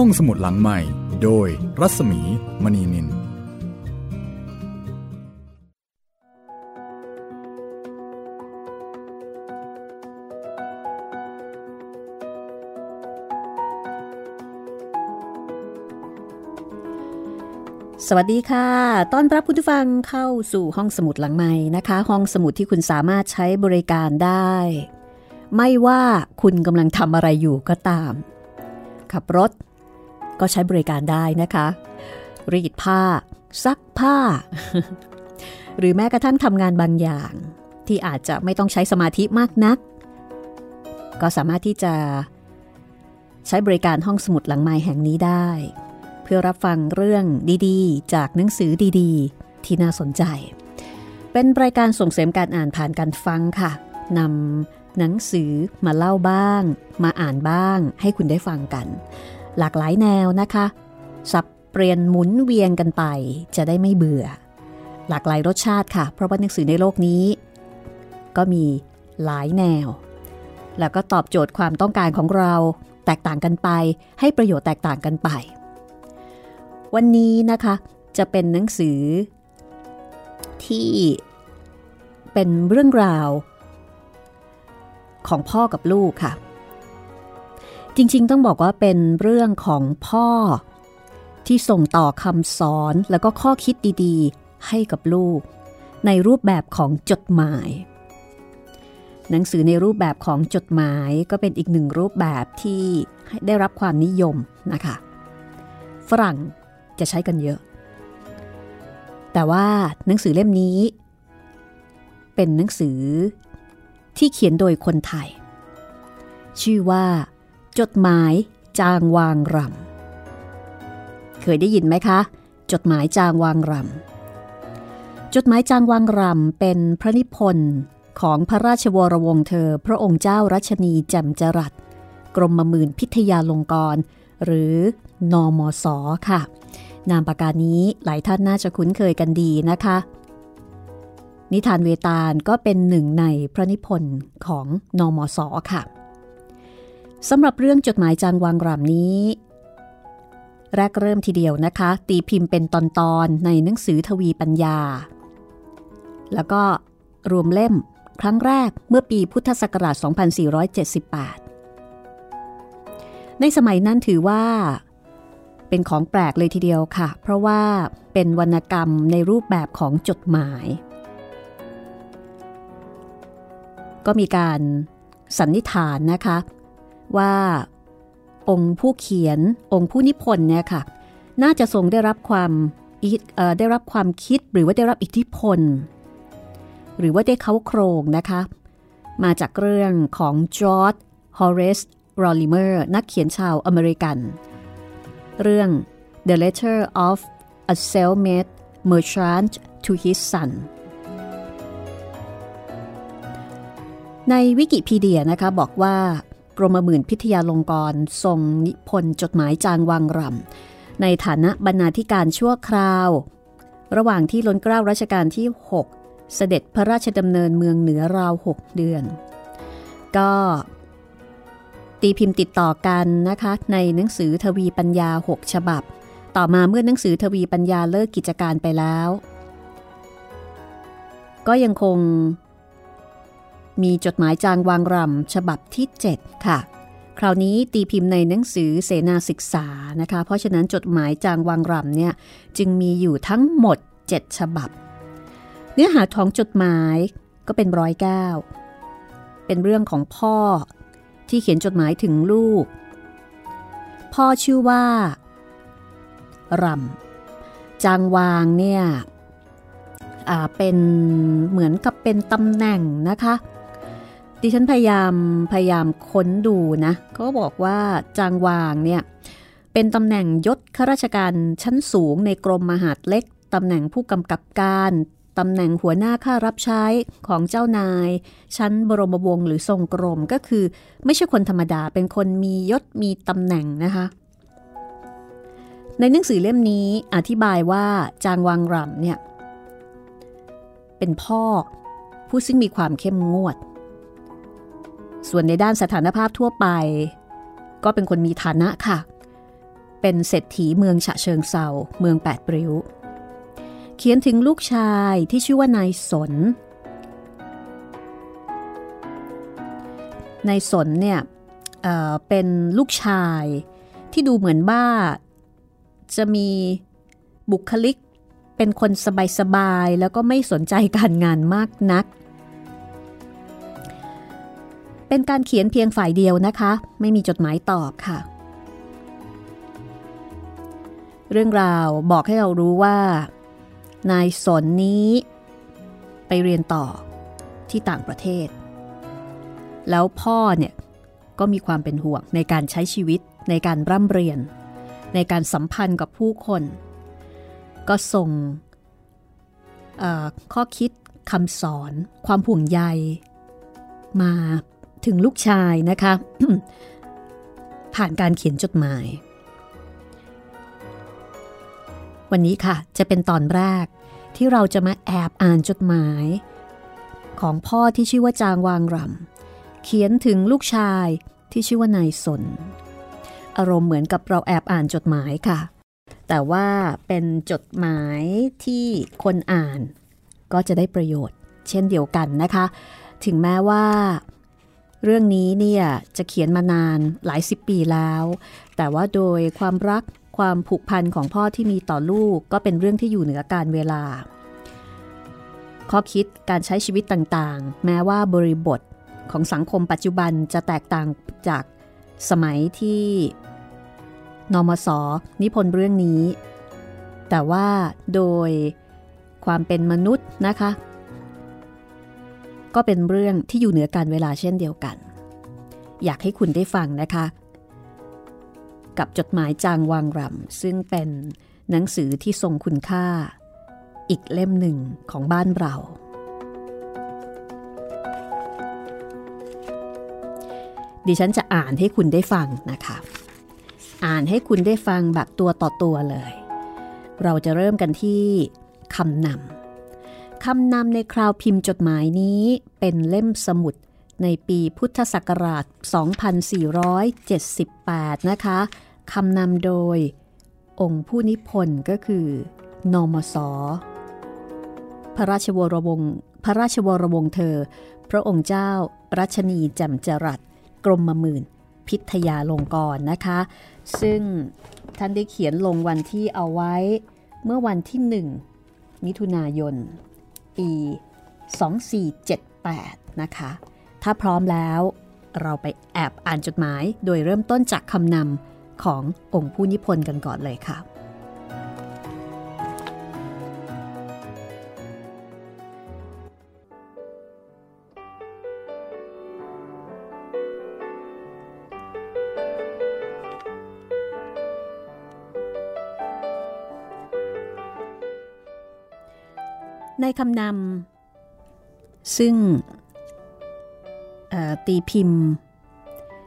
ห้องสมุดหลังใหม่ โดยรัศมีมณีนิน สวัสดีค่ะ ต้อนรับคุณผู้ฟังเข้าสู่ห้องสมุดหลังใหม่นะคะ ห้องสมุดที่คุณสามารถใช้บริการได้ ไม่ว่าคุณกำลังทำอะไรอยู่ก็ตามขับรถ ก็ใช้บริการได้นะคะ รีดผ้า ซักผ้า หรือแม้กระทั่งทำงานบางอย่างที่อาจจะไม่ต้องใช้สมาธิมากนัก ก็สามารถที่จะใช้บริการห้องสมุดหลังไม้แห่งนี้ได้ เพื่อรับฟังเรื่องดีๆ จากหนังสือดีๆ ที่น่าสนใจ เป็นรายการส่งเสริมการอ่านผ่านการฟังค่ะนำหนังสือมาเล่าบ้าง มาอ่านบ้าง ให้คุณได้ฟังกัน หลากหลายแนวนะคะ สับเปลี่ยนหมุนเวียนกันไป จะได้ไม่เบื่อ หลากหลายรสชาติค่ะ เพราะว่าหนังสือในโลกนี้ ก็มีหลายแนว แล้วก็ตอบโจทย์ความต้องการของเราแตกต่างกันไป ให้ประโยชน์แตกต่างกันไป วันนี้นะคะ จะเป็นหนังสือ ที่เป็นเรื่องราว ของพ่อกับลูกค่ะ จริงๆ ต้องบอกว่าเป็นเรื่องของพ่อ ที่ส่งต่อคำสอนแล้วก็ข้อคิดดีๆ ให้กับลูก ในรูปแบบของจดหมาย หนังสือในรูปแบบของจดหมายก็เป็นอีกหนึ่งรูปแบบที่ได้รับความนิยมนะคะ ฝรั่งจะใช้กันเยอะ แต่ว่าหนังสือเล่มนี้ เป็นหนังสือที่เขียนโดยคนไทย ชื่อว่า จดหมายจางวางรำเคยได้ยินไหมคะ จดหมายจางวางรำจดหมายจางวางรำเป็นพระนิพนธ์ของพระราชวรวงเธอ พระองค์เจ้ารัชนีแจ่มจรัสกรมมื่นพิทยาลงกรณ์หรือนอมศค่ะ นามปากกานี้หลายท่านน่าจะคุ้นเคยกันดีนะคะ นิทานเวตาลก็เป็นหนึ่งในพระนิพนธ์ของนอมศค่ะ สำหรับเรื่องจดหมายจางวางรำนี้ แรกเริ่มทีเดียวนะคะ ตีพิมพ์เป็นตอนๆในหนังสือทวีปัญญา แล้วก็รวมเล่มครั้งแรกเมื่อปีพุทธศักราช 2478 ในสมัยนั้นถือว่า เป็นของแปลกเลยทีเดียวค่ะ เพราะว่าเป็นวรรณกรรมในรูปแบบของจดหมาย ก็มีการสันนิษฐานนะคะ ว่าองค์ผู้เขียนองค์ผู้นิพนธ์เนี่ยค่ะ น่าจะทรงได้รับความได้รับความคิดหรือว่าได้รับอิทธิพล หรือว่าได้เค้าโครงนะคะ มาจากเรื่องของจอร์จฮอเรซ ลอริเมอร์นักเขียนชาวอเมริกัน เรื่อง The Letter of a Self-Made Merchant to His Son ในวิกิพีเดียนะคะบอกว่า กรมหมื่นพิทยาลงกรณทรงนิพนธ์จดหมายจางวังรำในฐานะบรรณาธิการชั่วคราว ระหว่างที่ล้นเกล้ารัชกาลที่ 6 เสด็จพระราชดำเนินเมืองเหนือราว 6 เดือน ก็ตีพิมพ์ติดต่อกันนะคะในหนังสือทวีปัญญา 6 ฉบับ ต่อมาเมื่อหนังสือทวีปัญญาเลิกกิจการไปแล้ว ก็ยังคง มีจดหมายจางวางรำฉบับที่ 7 ค่ะ คราวนี้ตีพิมพ์ในหนังสือเสนาศึกษานะคะ เพราะฉะนั้นจดหมายจางวางรำเนี่ยจึงมีอยู่ทั้งหมด 7 ฉบับ เนื้อหาของจดหมายก็เป็นร้อยแก้วเป็นเรื่องของพ่อที่เขียนจดหมายถึงลูก พ่อชื่อว่ารำจางวางเนี่ยเป็นเหมือนกับเป็นตำแหน่งนะคะ ดิฉันพยายามพยายามค้นดูนะก็บอกว่าจางวางเนี่ยเป็นตำแหน่งยศข้าราชการชั้นสูงในกรมมหาดเล็กตำแหน่งผู้กำกับการตำแหน่งหัวหน้าข้ารับใช้ของเจ้านาย ชั้นบรมวงศ์หรือทรงกรมก็คือ ไม่ใช่คนธรรมดาเป็นคนมียศมีตำแหน่งนะคะ ในหนังสือเล่มนี้อธิบายว่าจางวางรำเนี่ยเป็นพ่อ ผู้ซึ่งมีความเข้มงวด ส่วนในด้านสถานภาพทั่วไป ก็เป็นคนมีฐานะค่ะ เป็นเศรษฐีเมืองฉะเชิงเซาเมืองแปดปริ้ว เขียนถึงลูกชายที่ชื่อว่านายสนนายสนเนี่ยเเป็นลูกชายที่ดูเหมือนบ้าจะมีบุคลิกเป็นคนสบายๆ แล้วก็ไม่สนใจการงานมากนัก เป็นการเขียนเพียงฝ่ายเดียวนะคะ ไม่มีจดหมายตอบค่ะ เรื่องราวบอกให้เรารู้ว่า นายสนนี้ ไปเรียนต่อที่ต่างประเทศ แล้วพ่อเนี่ยก็มีความเป็นห่วงในการใช้ชีวิตในการร่ำเรียน ในการสัมพันธ์กับผู้คน ก็ส่งข้อคิดคำสอน ความห่วงใย มา ถึงลูกชายนะคะ ผ่านการเขียนจดหมาย วันนี้ค่ะจะเป็นตอนแรกที่เราจะมาแอบอ่านจดหมาย ของพ่อที่ชื่อว่าจางวางรำเขียนถึงลูกชายที่ชื่อว่านายสน อารมณ์เหมือนกับเราแอบอ่านจดหมายค่ะ แต่ว่าเป็นจดหมายที่คนอ่าน ก็จะได้ประโยชน์ เช่นเดียวกันนะคะ ถึงแม้ว่า เรื่องนี้เนี่ยจะเขียนมานานหลายสิบปีแล้ว แต่ว่าโดยความรักความผูกพันของพ่อที่มีต่อลูกก็เป็นเรื่องที่อยู่เหนือการเวลา ข้อคิดการใช้ชีวิตต่างๆ แม้ว่าบริบทของสังคมปัจจุบันจะแตกต่างจากสมัยที่นมสนิพนธ์เรื่องนี้ แต่ว่าโดยความเป็นมนุษย์นะคะ ก็เป็นเรื่องที่อยู่เหนือการเวลาเช่นเดียวกัน อยากให้คุณได้ฟังนะคะ กับจดหมายจางวางรำซึ่งเป็นหนังสือที่ทรงคุณค่า อีกเล่มหนึ่งของบ้านเรา ดิฉันจะอ่านให้คุณได้ฟังนะคะ อ่านให้คุณได้ฟังแบบตัวต่อตัวเลย เราจะเริ่มกันที่คำนำ คำนำในคราวพิมพ์จดหมายนี้เป็นเล่มสมุดในปีพุทธศักราช 2478 นะคะ คำนำโดย องค์ผู้นิพนธ์ก็คือ นมส พระราชวรวงศ์พระราชวรวงศ์เธอ พระองค์เจ้า รัชนีแจ่มจรัส กรมมมื่น พิทยาลงกรนะคะ ซึ่งท่านได้เขียนลงวันที่เอาไว้เมื่อวันที่1มิถุนายน ปี 2478 นะคะ ถ้าพร้อมแล้วเราไปแอบอ่านจดหมายโดยเริ่มต้นจากคำนำขององค์ผู้นิพนธ์กันก่อนเลยค่ะ ในคำนำซึ่งตีพิมพ์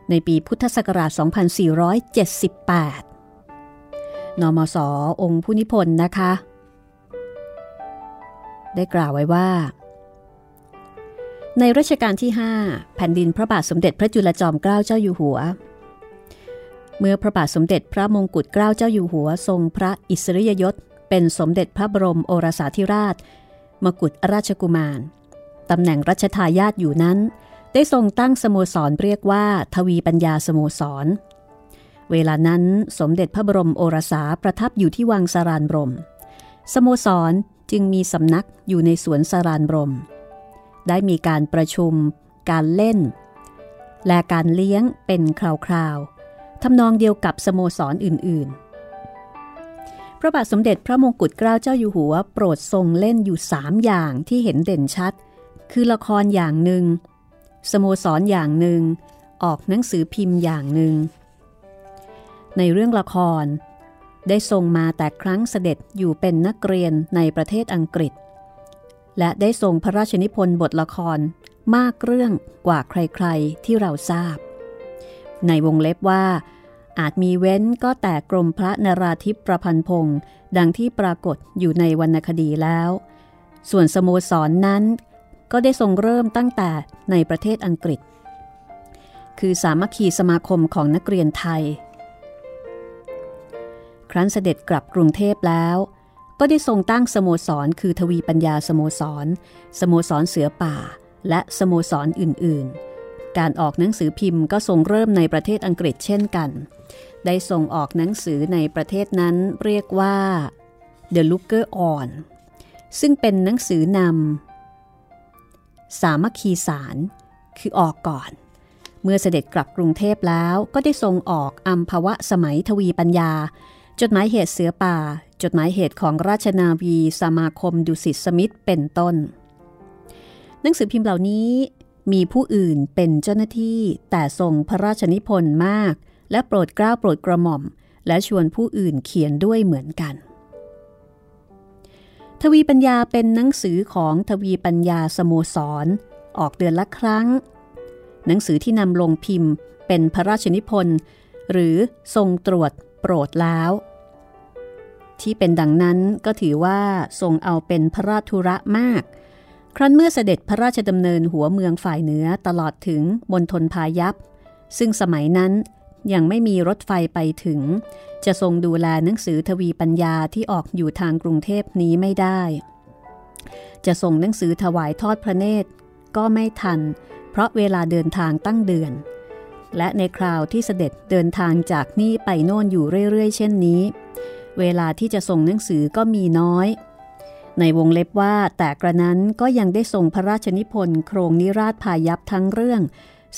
ในปีพุทธศักราช 2478 นมสอองค์ผู้นิพนธ์นะคะ ได้กล่าวไว้ว่า ในรัชกาลที่ 5 แผ่นดินพระบาทสมเด็จพระจุลจอมเกล้าเจ้าอยู่หัว เมื่อพระบาทสมเด็จพระมงกุฎเกล้าเจ้าอยู่หัว ทรงพระอิสริยยศเป็นสมเด็จพระบรมโอรสาธิราช มกุฎราชกุมารตำแหน่งรัชทายาทอยู่นั้น ได้ทรงตั้งสโมสรเรียกว่า ทวีปัญญาสโมสร เวลานั้นสมเด็จพระบรมโอรสาประทับอยู่ที่วังสารานบรม สโมสรจึงมีสำนักอยู่ในสวนสารานบรม ได้มีการประชุม การเล่น และการเลี้ยงเป็นคราวๆทำนองเดียวกับสโมสรออื่นๆ พระบาทสมเด็จพระมงกุฎเกล้าเจ้าอยู่หัว โปรดทรงเล่นอยู่สามอย่างที่เห็นเด่นชัด คือละครอย่างหนึ่ง สโมสรอย่างหนึ่ง ออกหนังสือพิมพ์อย่างหนึ่ง ในเรื่องละคร ได้ทรงมาแต่ครั้งเสด็จอยู่เป็นนักเรียนในประเทศอังกฤษ และได้ทรงพระราชนิพนธ์บทละครมากเรื่องกว่าใครๆที่เราทราบ ในวงเล็บว่า อาจมีเว้นก็แต่กรมพระนราธิปประพันธ์พงศ์ดังที่ปรากฏอยู่ในวรรณคดีแล้ว ส่วนสโมสรนนั้น ก็ได้ทรงเริ่มตั้งแต่ในประเทศอังกฤษ คือสามัคคีสมาคมของนักเรียนไทย ครั้นเสด็จกลับกรุงเทพแล้ว ก็ได้ทรงตั้งสโมสร คือทวีปัญญาสโมสร สโมสรเสือป่า และสโมสรอื่นๆ การออกหนังสือพิมพ์ก็ทรงเริ่มในประเทศอังกฤษเช่นกัน ได้ส่งออกหนังสือในประเทศนั้นเรียกว่า The Looker On ซึ่งเป็นหนังสือนำสามัคคีสาร คือออกก่อน เมื่อเสด็จกลับกรุงเทพแล้วก็ได้ทรงออกอัมพวะสมัยทวีปัญญา จดหมายเหตุเสือป่า จดหมายเหตุของราชนาวีสมาคมดุสิตสมิธเป็นต้น หนังสือพิมพ์เหล่านี้ มีผู้อื่นเป็นเจ้าหน้าที่แต่ทรงพระราชนิพนธ์มาก และโปรดเกล้าโปรดกระหม่อม และชวนผู้อื่นเขียนด้วยเหมือนกัน ทวีปัญญาเป็นหนังสือของทวีปัญญาสโมสร ออกเดือนละครั้ง หนังสือที่นำลงพิมพ์เป็นพระราชนิพนธ์หรือทรงตรวจโปรดแล้ว ที่เป็นดังนั้นก็ถือว่าทรงเอาเป็นพระราชุระมาก ครั้นเมื่อเสด็จพระราชดำเนินหัวเมืองฝ่ายเหนือตลอดถึงบนทนพายัพ ซึ่งสมัยนั้นยังไม่มีรถไฟไปถึง จะทรงดูแลหนังสือทวีปัญญาที่ออกอยู่ทางกรุงเทพนี้ไม่ได้ จะส่งหนังสือถวายทอดพระเนตร ก็ไม่ทัน เพราะเวลาเดินทางตั้งเดือน และในคราวที่เสด็จเดินทางจากนี่ไปโน่นอยู่เรื่อยๆ เช่นนี้ เวลาที่จะส่งหนังสือก็มีน้อย ในวงเล็บว่าแต่กระนั้นก็ยังได้ส่งพระราชนิพนธ์โครงนิราชพายัพทั้งเรื่อง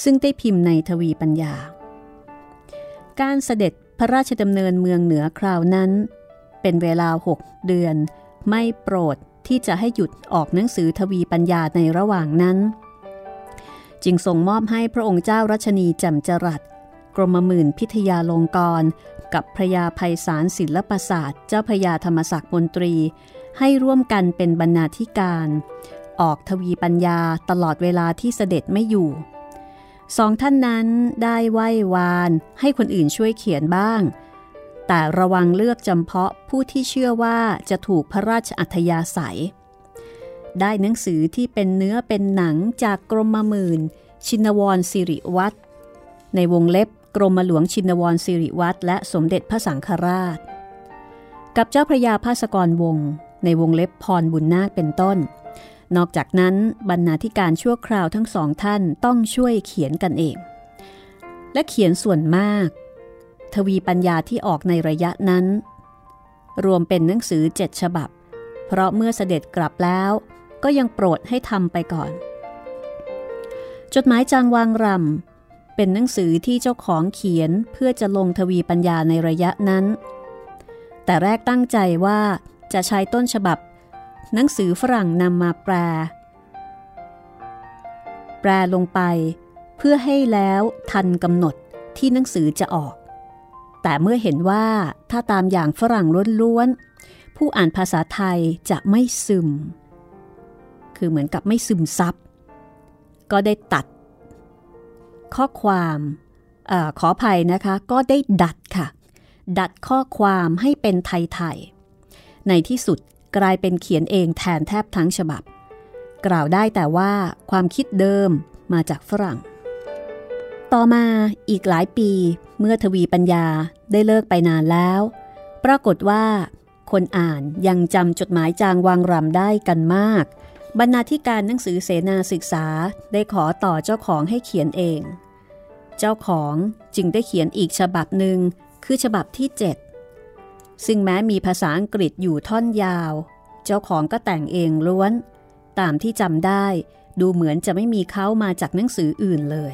ซึ่งได้พิมพ์ในทวีปัญญา การเสด็จพระราชดำเนินเมืองเหนือคราวนั้น เป็นเวลาหกเดือน ไม่โปรดที่จะให้หยุดออกหนังสือทวีปัญญาในระหว่างนั้น จึงส่งมอบให้พระองค์เจ้ารัชนีจำจรัสกรมหมื่นพิทยาลงกร กับพระยาภัยสารศิลปศาสตร์ เจ้าพระยาธรรมศักดิ์มนตรี ให้ร่วมกันเป็นบรรณาธิการ ออกทวีปัญญาตลอดเวลาที่เสด็จไม่อยู่สองท่านนั้นได้ไหว้วานให้คนอื่นช่วยเขียนบ้าง แต่ระวังเลือกจำเพาะผู้ที่เชื่อว่าจะถูกพระราชอัธยาศัย ได้หนังสือที่เป็นเนื้อเป็นหนังจากกรมมมื่น ชินวรสิริวัตรในวงเล็บกรมหลวงชินวรสิริวัตรและสมเด็จพระสังฆราช กับเจ้าพระยาภาสกรวง ในวงเล็บพรบุญนาคเป็นต้น นอกจากนั้นบรรณาธิการชั่วคราวทั้งสองท่านต้องช่วยเขียนกันเอง และเขียนส่วนมาก ทวีปัญญาที่ออกในระยะนั้น รวมเป็นหนังสือเจ็ดฉบับ เพราะเมื่อเสด็จกลับแล้วก็ยังโปรดให้ทำไปก่อน จดหมายจางวางรำเป็นหนังสือที่เจ้าของเขียนเพื่อจะลงทวีปัญญาในระยะนั้น แต่แรกตั้งใจว่า จะใช้ต้นฉบับ หนังสือฝรั่งนำมาแปล แปลลงไป เพื่อให้แล้วทันกำหนดที่หนังสือจะออก แต่เมื่อเห็นว่าถ้าตามอย่างฝรั่งล้วนๆผู้อ่านภาษาไทยจะไม่ซึม คือเหมือนกับไม่ซึมซับ ก็ได้ตัด ข้อความอขออภัยนะคะ ก็ได้ดัดค่ะดัดข้อความให้เป็นไทยๆ ในที่สุดกลายเป็นเขียนเองแทนแทบทั้งฉบับ กล่าวได้แต่ว่าความคิดเดิมมาจากฝรั่ง ต่อมาอีกหลายปีเมื่อทวีปัญญาได้เลิกไปนานแล้ว ปรากฏว่า คนอ่านยังจำจดหมายจางวางรำได้กันมาก บรรณาธิการหนังสือเสนาศึกษาได้ขอต่อเจ้าของให้เขียนเอง เจ้าของจึงได้เขียนอีกฉบับหนึ่งคือฉบับที่ 7 ซึ่งแม้มีภาษาอังกฤษอยู่ท่อนยาว เจ้าของก็แต่งเองล้วน ตามที่จำได้ดูเหมือนจะไม่มีเขามาจากหนังสืออื่นเลย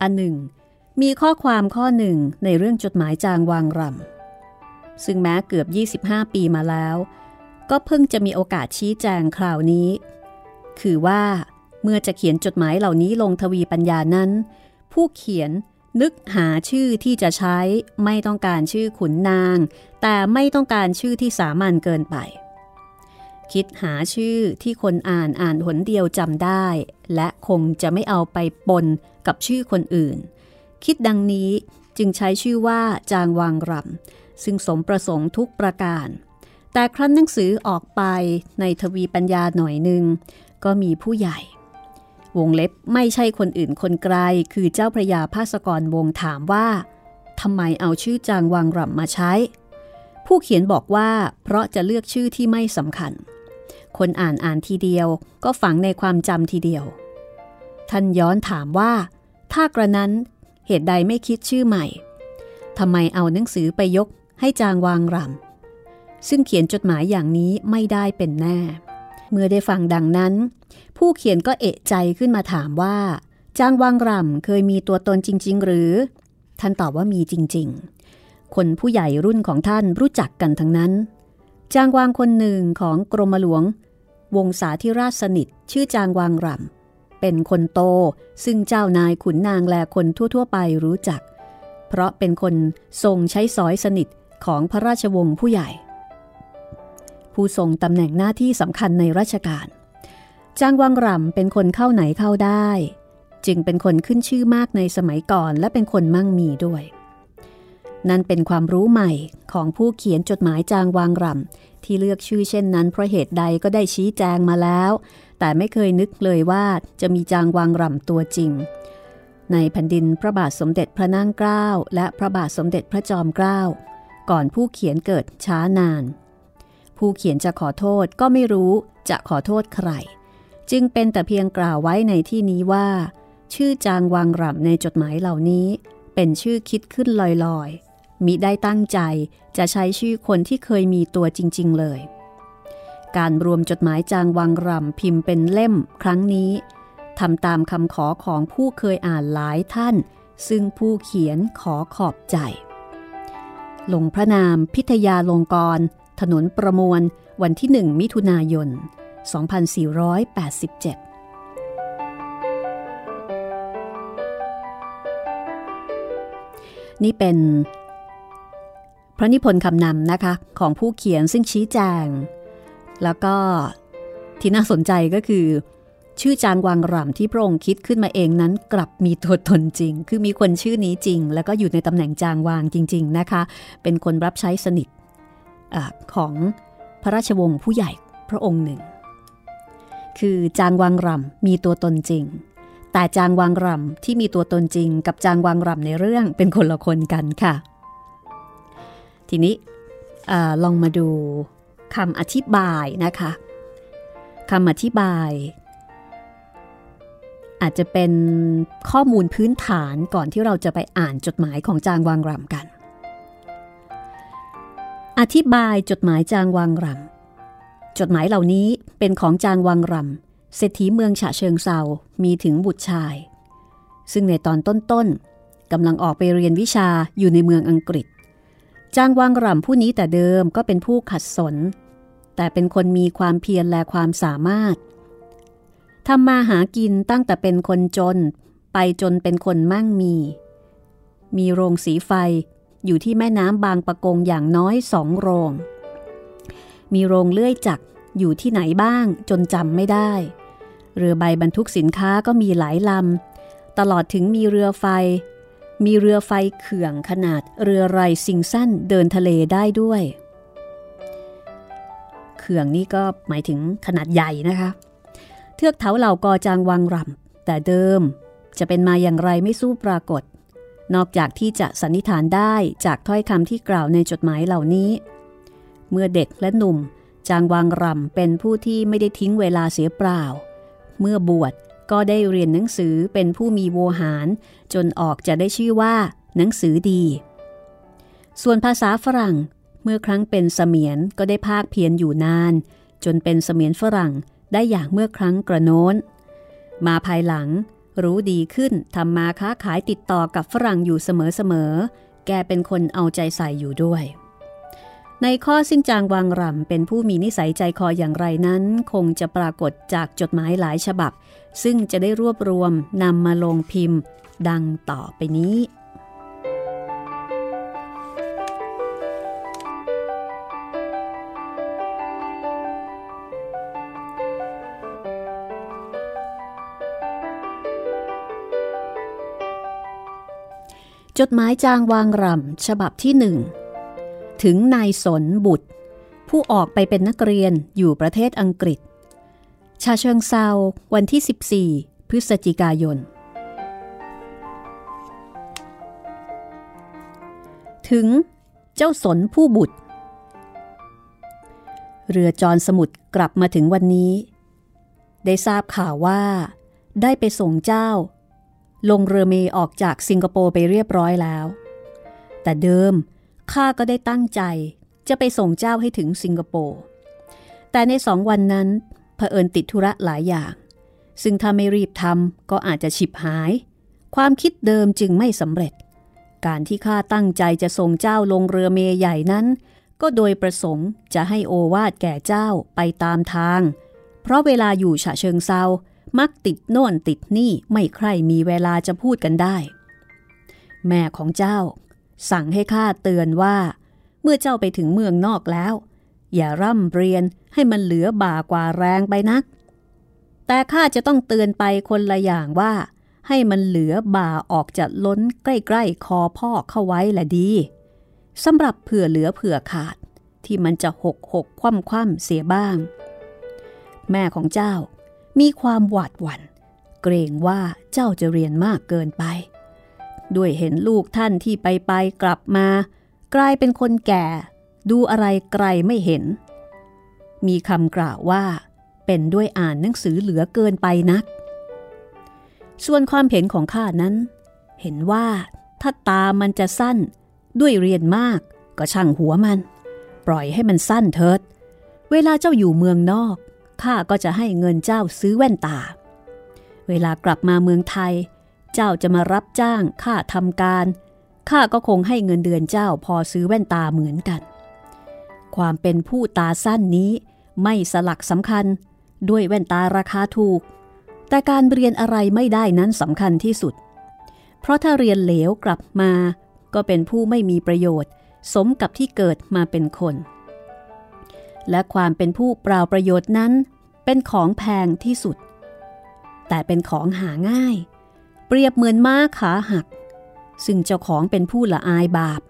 อันหนึ่ง มีข้อความข้อหนึ่งในเรื่องจดหมายจางวางรำซึ่งแม้เกือบ 25 ปีมาแล้ว ก็เพิ่งจะมีโอกาสชี้แจงคราวนี้ คือว่าเมื่อจะเขียนจดหมายเหล่านี้ลงทวีปัญญานั้น ผู้เขียน นึกหาชื่อที่จะใช้ไม่ต้องการชื่อขุนนาง แต่ไม่ต้องการชื่อที่สามัญเกินไป คิดหาชื่อที่คนอ่านอ่านหนเดียวจำได้ และคงจะไม่เอาไปปนกับชื่อคนอื่น คิดดังนี้จึงใช้ชื่อว่าจางวางรำซึ่งสมประสงค์ทุกประการ แต่ครั้นหนังสือออกไปในทวีปัญญาหน่อยหนึ่งก็มีผู้ใหญ่ วงเล็บไม่ใช่คนอื่นคนไกล คือเจ้าพระยาภาสกรวงถามว่าทำไมเอาชื่อจางวังรำมาใช้ ผู้เขียนบอกว่า เพราะจะเลือกชื่อที่ไม่สำคัญ คนอ่านอ่านทีเดียวก็ฝังในความจำทีเดียว ท่านย้อนถามว่า ถ้ากระนั้นเหตุใดไม่คิดชื่อใหม่ทำไมเอาหนังสือไปยกให้จางวางรำซึ่งเขียนจดหมายอย่างนี้ไม่ได้เป็นแน่ เมื่อได้ฟังดังนั้น ผู้เขียนก็เอะใจขึ้นมาถามว่า จางวางรำเคยมีตัวตนจริง ๆ หรือ ท่านตอบว่ามีจริง ๆ คนผู้ใหญ่รุ่นของท่านรู้จักกันทั้งนั้น จางวางคนหนึ่งของกรมหลวง วงศาธิราชสนิทชื่อจางวางรำเป็นคนโตซึ่งเจ้านายขุนนางและคนทั่ว ๆ ไปรู้จัก เพราะเป็นคนทรงใช้สอยสนิทของพระราชวงศ์ผู้ใหญ่ ผู้ทรงตำแหน่งหน้าที่สำคัญในราชการ จางวังรำเป็นคนเข้าไหนเข้าได้ จึงเป็นคนขึ้นชื่อมากในสมัยก่อนและเป็นคนมั่งมีด้วย นั่นเป็นความรู้ใหม่ของผู้เขียนจดหมายจางวางรำที่เลือกชื่อเช่นนั้นเพราะเหตุใดก็ได้ชี้แจงมาแล้ว แต่ไม่เคยนึกเลยว่าจะมีจางวางรำตัวจริง ในแผ่นดินพระบาทสมเด็จพระนั่งเกล้าและพระบาทสมเด็จพระจอมเกล้าก่อนผู้เขียนเกิดช้านาน ผู้เขียนจะขอโทษก็ไม่รู้จะขอโทษใคร จึงเป็นแต่เพียงกล่าวไว้ในที่นี้ว่า ชื่อจางวางรำในจดหมายเหล่านี้ เป็นชื่อคิดขึ้นลอยๆ มิได้ตั้งใจจะใช้ชื่อคนที่เคยมีตัวจริง ๆ เลย การรวมจดหมายจางวางรำพิมพ์เป็นเล่มครั้งนี้ทำตามคำขอของผู้เคยอ่านหลายท่าน ซึ่งผู้เขียนขอขอบใจ ลงพระนามพิทยาลงกร ถนนประมวล วันที่หนึ่งมิถุนายน 2487นี่เป็นพระนิพนธ์คำนำนะคะของผู้เขียนซึ่งชี้แจง แล้วก็ที่น่าสนใจก็คือ ชื่อจางวางรำที่พระองค์คิดขึ้นมาเองนั้นกลับมีตัวตนจริง คือมีคนชื่อนี้จริง แล้วก็อยู่ในตำแหน่งจางวางจริง ๆนะคะ เป็นคนรับใช้สนิทอของพระราชวงศ์ผู้ใหญ่พระองค์หนึ่ง คือจางวางรำมีตัวตนจริง แต่จางวางรำที่มีตัวตนจริง กับจางวางรำในเรื่องเป็นคนละคนกันค่ะ ทีนี้อลองมาดูคำอธิบายนะคะคำอธิบาย อาจจะเป็นข้อมูลพื้นฐานก่อนที่เราจะไปอ่านจดหมายของจางวางรำกัน อธิบายจดหมายจางวางรำ จดหมายเหล่านี้เป็นของจางวางรำเศรษฐีเมืองฉะเชิงเซามีถึงบุตรชาย ซึ่งในตอนต้นๆกำลังออกไปเรียนวิชาอยู่ในเมืองอังกฤษ จางวางรำผู้นี้แต่เดิมก็เป็นผู้ขัดสน แต่เป็นคนมีความเพียรและความสามารถทำมาหากินตั้งแต่เป็นคนจน ไปจนเป็นคนมั่งมี มีโรงสีไฟอยู่ที่แม่น้ำบางปะกงอย่างน้อยสองโรง มีโรงเลื่อยจักรอยู่ที่ไหนบ้างจนจำไม่ได้ เรือใบบรรทุกสินค้าก็มีหลายลำ ตลอดถึงมีเรือไฟ มีเรือไฟเขื่องขนาดเรือไรสิงสั้นเดินทะเลได้ด้วย เขื่องนี่ก็หมายถึงขนาดใหญ่นะคะ เทือกเถาเหล่ากอจางวังรำแต่เดิมจะเป็นมาอย่างไรไม่สู้ปรากฏ นอกจากที่จะสันนิษฐานได้จากถ้อยคำที่กล่าวในจดหมายเหล่านี้ เมื่อเด็กและหนุ่ม จางวังรำเป็นผู้ที่ไม่ได้ทิ้งเวลาเสียเปล่า เมื่อบวชก็ได้เรียนหนังสือเป็นผู้มีโวหาร จนออกจะได้ชื่อว่า หนังสือดี ส่วนภาษาฝรั่ง เมื่อครั้งเป็นเสมียนก็ได้ภาคเพียรอยู่นาน จนเป็นเสมียนฝรั่งได้อย่างเมื่อครั้งกระโน้น มาภายหลังรู้ดีขึ้นทำมาค้าขายติดต่อกับฝรั่งอยู่เสมอๆ แกเป็นคนเอาใจใส่อยู่ด้วย ในข้อสิ้นจางวางรำเป็นผู้มีนิสัยใจคออย่างไรนั้น คงจะปรากฏจากจดหมายหลายฉบับ ซึ่งจะได้รวบรวมนำมาลงพิมพ์ ดังต่อไปนี้ จดหมายจางวางรำฉบับที่หนึ่ง ถึงนายสนบุตร ผู้ออกไปเป็นนักเรียนอยู่ประเทศอังกฤษ ชาเชิงเซาวันที่ 14 พฤศจิกายน ถึงเจ้าสนผู้บุตร เรือจรสมุทรกลับมาถึงวันนี้ ได้ทราบข่าวว่า ได้ไปส่งเจ้า ลงเรือเมออกจากสิงคโปร์ไปเรียบร้อยแล้ว แต่เดิม ข้าก็ได้ตั้งใจจะไปส่งเจ้าให้ถึงสิงคโปร์ แต่ในสองวันนั้นเผอิญติดธุระหลายอย่าง ซึ่งถ้าไม่รีบทำก็อาจจะฉิบหาย ความคิดเดิมจึงไม่สำเร็จ การที่ข้าตั้งใจจะส่งเจ้าลงเรือเมใหญ่นั้น ก็โดยประสงค์จะให้โอวาดแก่เจ้าไปตามทาง เพราะเวลาอยู่ฉะเชิงเซามักติดโน่นติดนี่ไม่ใครมีเวลาจะพูดกันได้ แม่ของเจ้า สั่งให้ข้าเตือนว่า เมื่อเจ้าไปถึงเมืองนอกแล้ว อย่าร่ำเรียนให้มันเหลือบ่ากว่าแรงไปนัก แต่ข้าจะต้องเตือนไปคนละอย่างว่า ให้มันเหลือบ่าออกจากล้นใกล้ๆคอพ่อเข้าไว้แหละดีสำหรับเผื่อเหลือเผื่อขาดที่มันจะหกหกคว่ำคว่ำเสียบ้าง แม่ของเจ้ามีความหวาดหวัน่น เกรงว่าเจ้าจะเรียนมากเกินไป ด้วยเห็นลูกท่านที่ไปไปกลับมา กลายเป็นคนแก่ ดูอะไรไกลไม่เห็น มีคำกล่าวว่า เป็นด้วยอ่านหนังสือเหลือเกินไปนัก ส่วนความเห็นของข้านั้น เห็นว่าถ้าตามันจะสั้น ด้วยเรียนมากก็ช่างหัวมัน ปล่อยให้มันสั้นเถิด เวลาเจ้าอยู่เมืองนอกข้าก็จะให้เงินเจ้าซื้อแว่นตา เวลากลับมาเมืองไทย เจ้าจะมารับจ้างข้าทำการข้าก็คงให้เงินเดือนเจ้าพอซื้อแว่นตาเหมือนกัน ความเป็นผู้ตาสั้นนี้ไม่สลักสำคัญด้วยแว่นตาราคาถูก แต่การเรียนอะไรไม่ได้นั้นสำคัญที่สุด เพราะถ้าเรียนเหลวกลับมา ก็เป็นผู้ไม่มีประโยชน์ สมกับที่เกิดมาเป็นคน และความเป็นผู้เปล่าประโยชน์นั้น เป็นของแพงที่สุด แต่เป็นของหาง่าย เปรียบเหมือนม้าขาหัก ซึ่งเจ้าของเป็นผู้ละอายบาป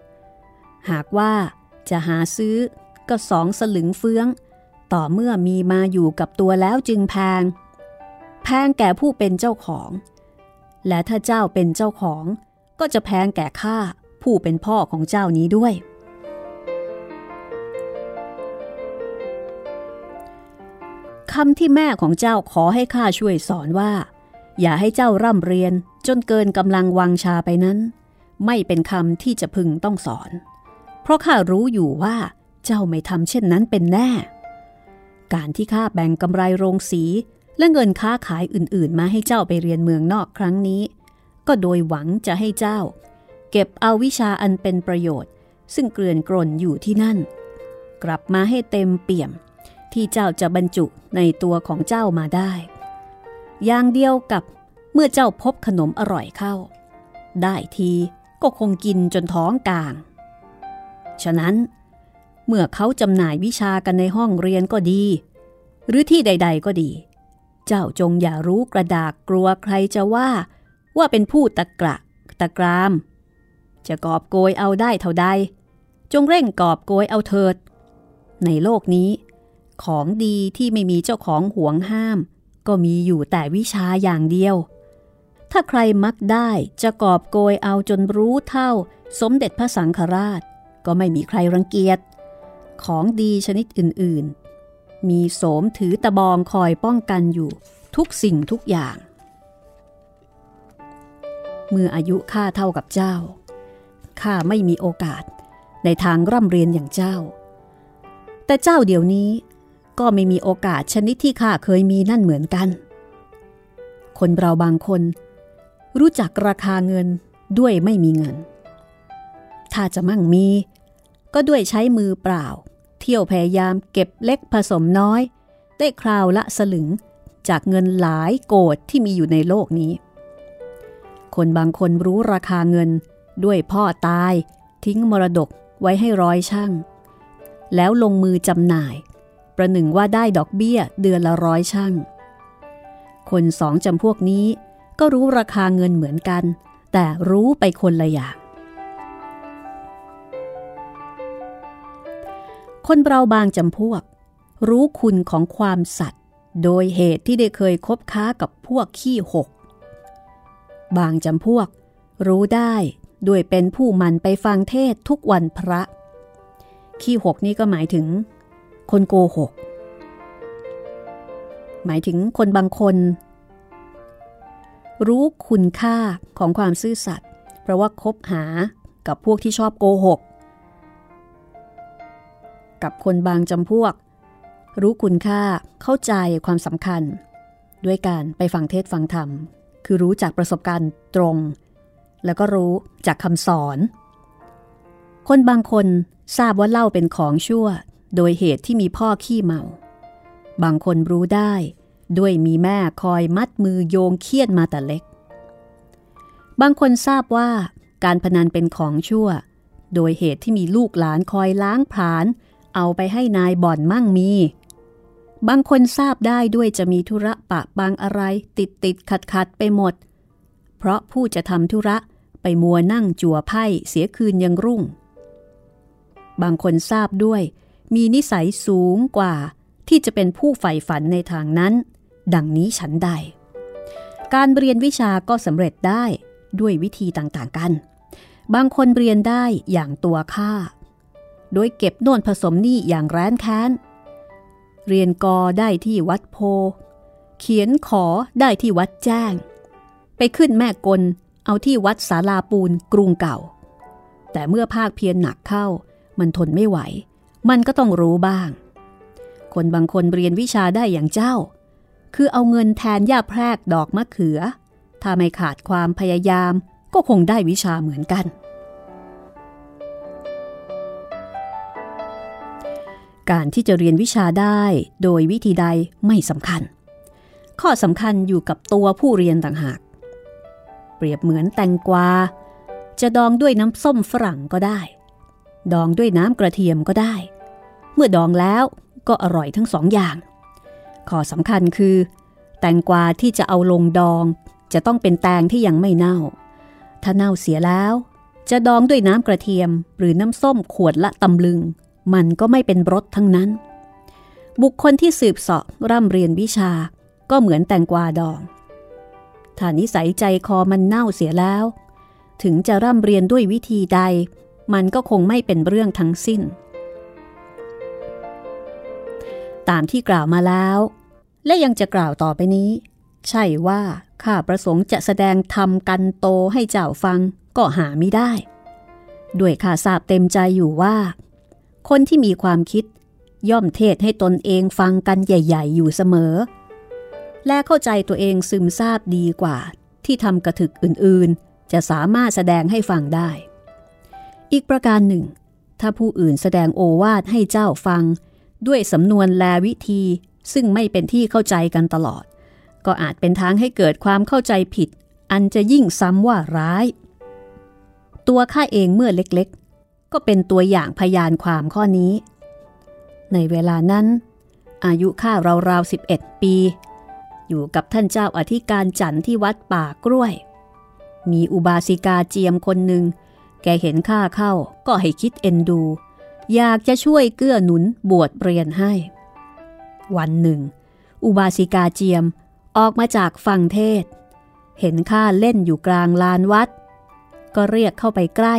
หากว่าจะหาซื้อก็สองสลึงเฟื้อง ต่อเมื่อมีมาอยู่กับตัวแล้วจึงแพง แพงแก่ผู้เป็นเจ้าของ และถ้าเจ้าเป็นเจ้าของ ก็จะแพงแก่ข้าผู้เป็นพ่อของเจ้านี้ด้วย คำที่แม่ของเจ้าขอให้ข้าช่วยสอนว่า อย่าให้เจ้าร่ำเรียนจนเกินกำลังวังชาไปนั้น ไม่เป็นคำที่จะพึงต้องสอน เพราะข้ารู้อยู่ว่าเจ้าไม่ทำเช่นนั้นเป็นแน่ การที่ข้าแบ่งกำไรโรงสี และเงินค้าขายอื่นๆ มาให้เจ้าไปเรียนเมืองนอกครั้งนี้ ก็โดยหวังจะให้เจ้า เก็บเอาวิชาอันเป็นประโยชน์ ซึ่งเกลื่อนกล่นอยู่ที่นั่น กลับมาให้เต็มเปี่ยม ที่เจ้าจะบรรจุในตัวของเจ้ามาได้ อย่างเดียวกับเมื่อเจ้าพบขนมอร่อยเข้า ได้ทีก็คงกินจนท้องกลาง ฉะนั้นเมื่อเขาจำหน่ายวิชากันในห้องเรียนก็ดี หรือที่ใด ๆ ก็ดี เจ้าจงอย่ารู้กระดากกลัวใครจะว่า ว่าเป็นผู้ตะกระตะกราม จะกอบโกยเอาได้เท่าใด จงเร่งกอบโกยเอาเถิด ในโลกนี้ ของดีที่ไม่มีเจ้าของห่วงห้าม ก็มีอยู่แต่วิชาอย่างเดียว ถ้าใครมักได้จะกอบโกยเอาจนรู้เท่า สมเด็จพระสังฆราช ก็ไม่มีใครรังเกียจ ของดีชนิดอื่นๆ มีโสมถือตะบองคอยป้องกันอยู่ทุกสิ่งทุกอย่าง เมื่ออายุข้าเท่ากับเจ้า ข้าไม่มีโอกาสในทางร่ำเรียนอย่างเจ้า แต่เจ้าเดี๋ยวนี้ ก็ไม่มีโอกาสชนิดที่ข้าเคยมีนั่นเหมือนกัน คนเราบางคน รู้จักราคาเงินด้วยไม่มีเงิน ถ้าจะมั่งมี ก็ด้วยใช้มือเปล่า เที่ยวพยายามเก็บเล็กผสมน้อย ได้คราวละสลึงจากเงินหลายโกดที่มีอยู่ในโลกนี้ คนบางคนรู้ราคาเงินด้วยพ่อตาย ทิ้งมรดกไว้ให้ร้อยช่าง แล้วลงมือจำหน่าย ประหนึ่งว่าได้ดอกเบี้ยเดือนละร้อยช่าง คนสองจำพวกนี้ก็รู้ราคาเงินเหมือนกัน แต่รู้ไปคนละอย่าง คนเราบางจำพวก รู้คุณของความสัตย์โดยเหตุที่ได้เคยคบค้ากับพวกขี้หก บางจำพวก รู้ได้ด้วยเป็นผู้มันไปฟังเทศทุกวันพระ ขี้หกนี่ก็หมายถึง คนโกหก หมายถึงคนบางคน รู้คุณค่าของความซื่อสัตย์เพราะว่าคบหากับพวกที่ชอบโกหก กับคนบางจำพวก รู้คุณค่าเข้าใจความสำคัญ ด้วยการไปฟังเทศฟังธรรม คือรู้จากประสบการณ์ตรง แล้วก็รู้จากคำสอน คนบางคนทราบว่าเล่าเป็นของชั่ว โดยเหตุที่มีพ่อขี้เมา บางคนรู้ได้ ด้วยมีแม่คอยมัดมือโยงเคียนมาแต่เล็ก บางคนทราบว่าการพนันเป็นของชั่ว โดยเหตุที่มีลูกหลานคอยล้างผลาญเอาไปให้นายบ่อนมั่งมี บางคนทราบได้ด้วยจะมีธุระปะบางอะไรติดติดขัดขัดไปหมด เพราะผู้จะทำธุระไปมัวนั่งจั่วไพ่เสียคืนยังรุ่ง บางคนทราบด้วย มีนิสัยสูงกว่าที่จะเป็นผู้ใฝ่ฝันในทางนั้น ดังนี้ฉันใด การเรียนวิชาก็สำเร็จได้ด้วยวิธีต่างๆกัน บางคนเรียนได้อย่างตัวข้าโดยเก็บโน่นผสมนี่อย่างแร้นแค้น เรียนกอได้ที่วัดโพ เขียนขอได้ที่วัดแจ้ง ไปขึ้นแม่กลเอาที่วัดสาลาปูนกรุงเก่า แต่เมื่อภาคเพียรหนักเข้ามันทนไม่ไหว มันก็ต้องรู้บ้าง คนบางคนเรียนวิชาได้อย่างเจ้า คือเอาเงินแทนย่าแพรกดอกมะเขือ ถ้าไม่ขาดความพยายามก็คงได้วิชาเหมือนกัน การที่จะเรียนวิชาได้โดยวิธีใดไม่สำคัญ ข้อสำคัญอยู่กับตัวผู้เรียนต่างหาก เปรียบเหมือนแตงกวา จะดองด้วยน้ำส้มฝรั่งก็ได้ ดองด้วยน้ำกระเทียมก็ได้ เมื่อดองแล้วก็อร่อยทั้งสองอย่าง ข้อสำคัญคือ แตงกวาที่จะเอาลงดอง จะต้องเป็นแตงที่ยังไม่เน่า ถ้าเน่าเสียแล้ว จะดองด้วยน้ำกระเทียม หรือน้ำส้มขวดละตำลึง มันก็ไม่เป็นรสทั้งนั้น บุคคลที่สืบเสาะร่ำเรียนวิชาก็เหมือนแตงกวาดอง ถ้านิสัยใจคอมันเน่าเสียแล้ว ถึงจะร่ำเรียนด้วยวิธีใด มันก็คงไม่เป็นเรื่องทั้งสิ้น ตามที่กล่าวมาแล้ว และยังจะกล่าวต่อไปนี้ ใช่ว่าข้าประสงค์จะแสดงธรรมกันโตให้เจ้าฟังก็หาไม่ได้ ด้วยข้าทราบเต็มใจอยู่ว่า คนที่มีความคิดย่อมเทศให้ตนเองฟังกันใหญ่ ๆ อยู่เสมอ และเข้าใจตัวเองซึมซาบดีกว่า ที่ทำกระถึกอื่นๆ จะสามารถแสดงให้ฟังได้ อีกประการหนึ่ง ถ้าผู้อื่นแสดงโอวาทให้เจ้าฟัง ด้วยสำนวนแลวิธี ซึ่งไม่เป็นที่เข้าใจกันตลอด ก็อาจเป็นทางให้เกิดความเข้าใจผิด อันจะยิ่งซ้ำว่าร้าย ตัวข้าเองเมื่อเล็กๆ ก็เป็นตัวอย่างพยานความข้อนี้ ในเวลานั้น อายุข้าราวๆ11 ปี อยู่กับท่านเจ้าอธิการจันที่วัดป่ากล้วย มีอุบาสิกาเจียมคนหนึ่งแกเห็นข้าเข้าก็ให้คิดเอ็นดู อยากจะช่วยเกื้อหนุนบวชเรียนให้ วันหนึ่ง อุบาสิกาเจียมออกมาจากฟังเทศ เห็นข้าเล่นอยู่กลางลานวัด ก็เรียกเข้าไปใกล้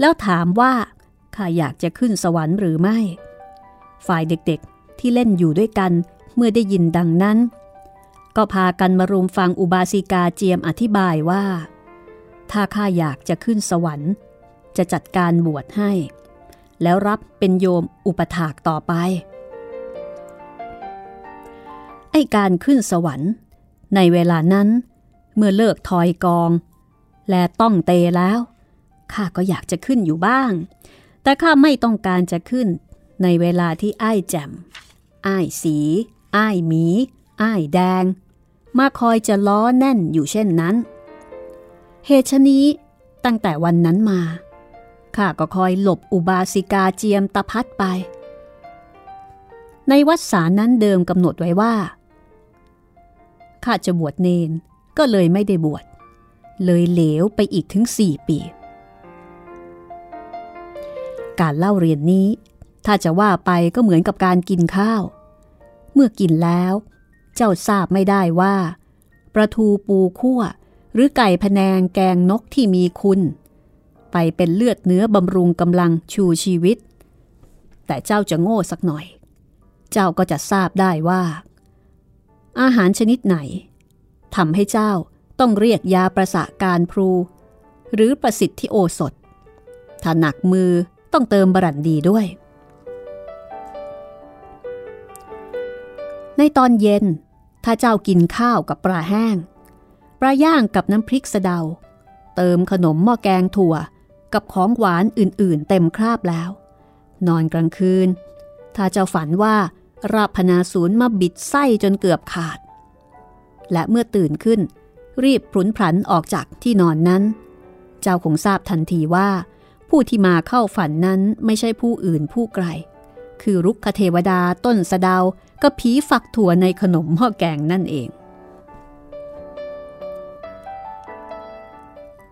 แล้วถามว่าข้าอยากจะขึ้นสวรรค์หรือไม่ ฝ่ายเด็กๆที่เล่นอยู่ด้วยกันเมื่อได้ยินดังนั้น ก็พากันมารุมฟังอุบาสิกาเจียมอธิบายว่า ถ้าข้าอยากจะขึ้นสวรรค์ จะจัดการบวชให้ แล้วรับเป็นโยมอุปถากต่อไป ไอการขึ้นสวรรค์ ในเวลานั้น เมื่อเลิกทอยกอง และต้องเตแล้วข้าก็อยากจะขึ้นอยู่บ้าง แต่ข้าไม่ต้องการจะขึ้น ในเวลาที่ไอ้แจ่มไอ้สีไอ้หมีไอ้แดง มาคอยจะล้อแน่นอยู่เช่นนั้น เหตุชนี้ตั้งแต่วันนั้นมา ข้าก็คอยหลบอุบาสิกาเจียมตะพัดไป ในวัดสานั้นเดิมกำหนดไว้ว่า ข้าจะบวชเนนก็เลยไม่ได้บวช เลยเหลวไปอีกถึงสี่ปี การเล่าเรียนนี้ ถ้าจะว่าไปก็เหมือนกับการกินข้าว เมื่อกินแล้ว เจ้าทราบไม่ได้ว่า ประทูปูคั่วหรือไก่พแนงแกงนกที่มีคุณ ไปเป็นเลือดเนื้อบำรุงกำลังชูชีวิต แต่เจ้าจะโง่สักหน่อย เจ้าก็จะทราบได้ว่า อาหารชนิดไหนทำให้เจ้าต้องเรียกยาประสะการพลูหรือประสิทธิโอสถ ถ้าหนักมือต้องเติมบรันดีด้วย ในตอนเย็น ถ้าเจ้ากินข้าวกับปลาแห้ง ปลาย่างกับน้ำพริกสะเดา เติมขนมหม้อแกงถั่ว กับของหวานอื่นๆ เต็มคราบแล้ว นอนกลางคืน ถ้าเจ้าฝันว่าราพนาศูนย์มาบิดไส้จนเกือบขาด และเมื่อตื่นขึ้น รีบพลุนพลันออกจากที่นอนนั้น เจ้าคงทราบทันทีว่า ผู้ที่มาเข้าฝันนั้นไม่ใช่ผู้อื่นผู้ไกล คือรุกขเทวดาต้นสะดาวกับผีฝักถั่วในขนมหม้อแกงนั่นเอง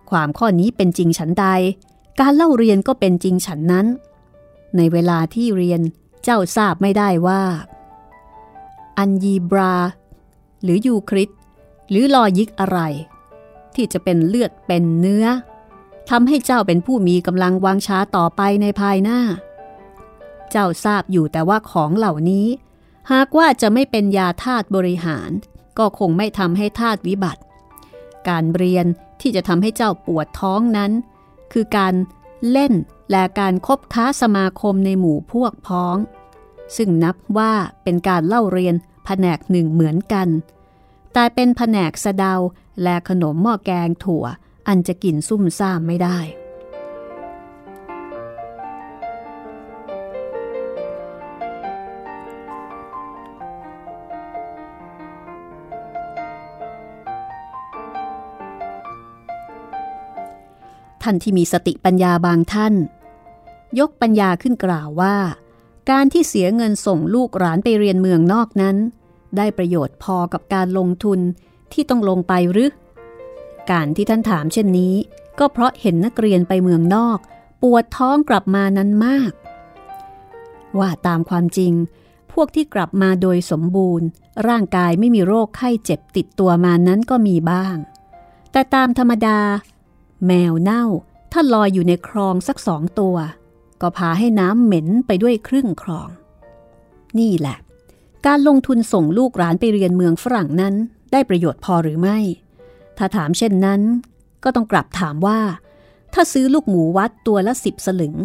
ความข้อนี้เป็นจริงฉันใด การเล่าเรียนก็เป็นจริงฉันนั้น ในเวลาที่เรียนเจ้าทราบไม่ได้ว่า อันยีบรา หรือยูคริตหรือลอยิกอะไร ที่จะเป็นเลือดเป็นเนื้อทำให้เจ้าเป็นผู้มีกำลังวางช้าต่อไปในภายหน้า เจ้าทราบอยู่แต่ว่าของเหล่านี้ หากว่าจะไม่เป็นยาธาตุบริหาร ก็คงไม่ทำให้ธาตุวิบัติ การเรียนที่จะทำให้เจ้าปวดท้องนั้น คือการเล่นและการคบค้าสมาคมในหมู่พวกพ้อง ซึ่งนับว่าเป็นการเล่าเรียนแผนกหนึ่งเหมือนกัน แต่เป็นแผนกสะเดาและขนมหม้อแกงถั่วอันจะกินซุ่มซ่ามไม่ได้ ท่านที่มีสติปัญญาบางท่าน ยกปัญญาขึ้นกล่าวว่า การที่เสียเงินส่งลูกหลานไปเรียนเมืองนอกนั้น ได้ประโยชน์พอกับการลงทุนที่ต้องลงไปหรือ การที่ท่านถามเช่นนี้ ก็เพราะเห็นนักเรียนไปเมืองนอก ปวดท้องกลับมานั้นมาก ว่าตามความจริง พวกที่กลับมาโดยสมบูรณ์ ร่างกายไม่มีโรคไข้เจ็บติดตัวมานั้นก็มีบ้าง แต่ตามธรรมดา แมวเน่าถ้าลอยอยู่ในคลองสักสองตัว ก็พาให้น้ำเหม็นไปด้วยครึ่งคลอง นี่แหละ การลงทุนส่งลูกหลานไปเรียนเมืองฝรั่งนั้น ได้ประโยชน์พอหรือไม่ ถ้าถามเช่นนั้น ก็ต้องกลับถามว่า ถ้าซื้อลูกหมูวัดตัวละสิบสลึง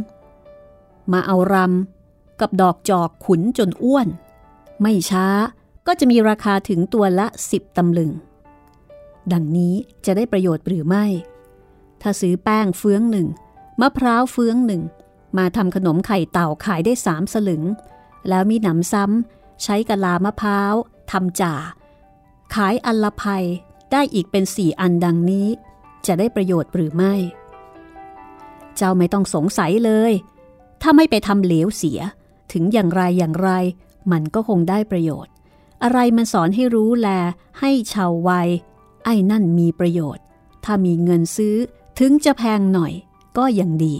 มาเอารำกับดอกจอกขุนจนอ้วน ไม่ช้าก็จะมีราคาถึงตัวละสิบตำลึง ดังนี้จะได้ประโยชน์หรือไม่ ถ้าซื้อแป้งเฟืองหนึ่งมะพร้าวเฟืองหนึ่งมาทำขนมไข่เต่าขายได้สามสลึง แล้วมีหนำซ้ำใช้กะลามะพร้าวทำจ่า ขายอันละภัยได้อีกเป็นสี่อันดังนี้ จะได้ประโยชน์หรือไม่ เจ้าไม่ต้องสงสัยเลย ถ้าไม่ไปทำเหลวเสีย ถึงอย่างไรอย่างไร มันก็คงได้ประโยชน์ อะไรมันสอนให้รู้แล ให้ชาววัย ไอ้นั่นมีประโยชน์ ถ้ามีเงินซื้อ ถึงจะแพงหน่อยก็ยังดี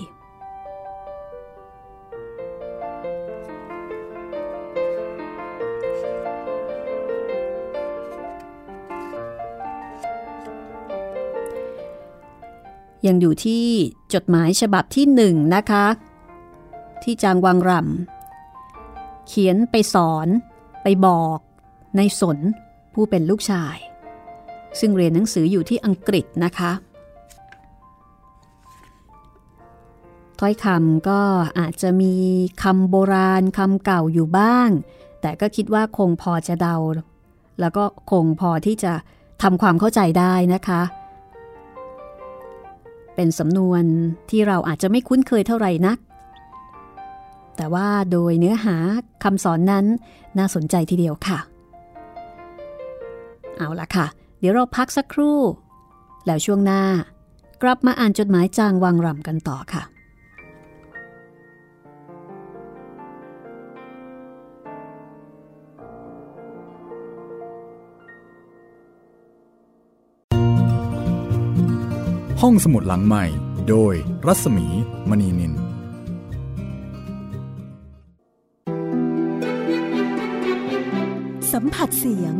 ยังอยู่ที่จดหมายฉบับที่หนึ่งนะคะ ที่จางวังรำเขียนไปสอน ไปบอกในสนผู้เป็นลูกชาย ซึ่งเรียนหนังสืออยู่ที่อังกฤษนะคะ ถ้อยคำก็อาจจะมีคำโบราณคำเก่าอยู่บ้าง แต่ก็คิดว่าคงพอจะเดา แล้วก็คงพอที่จะทำความเข้าใจได้นะคะ เป็นสำนวนที่เราอาจจะไม่คุ้นเคยเท่าไหร่นัก แต่ว่าโดยเนื้อหาคำสอนนั้นน่าสนใจทีเดียวค่ะ เอาละค่ะ เดี๋ยวเราพักสักครู่ แล้วช่วงหน้ากลับมาอ่านจดหมายจางวังรำกันต่อค่ะ ห้องสมุดหลังใหม่ โดยรัศมีมณีนินสัมผัสเสียง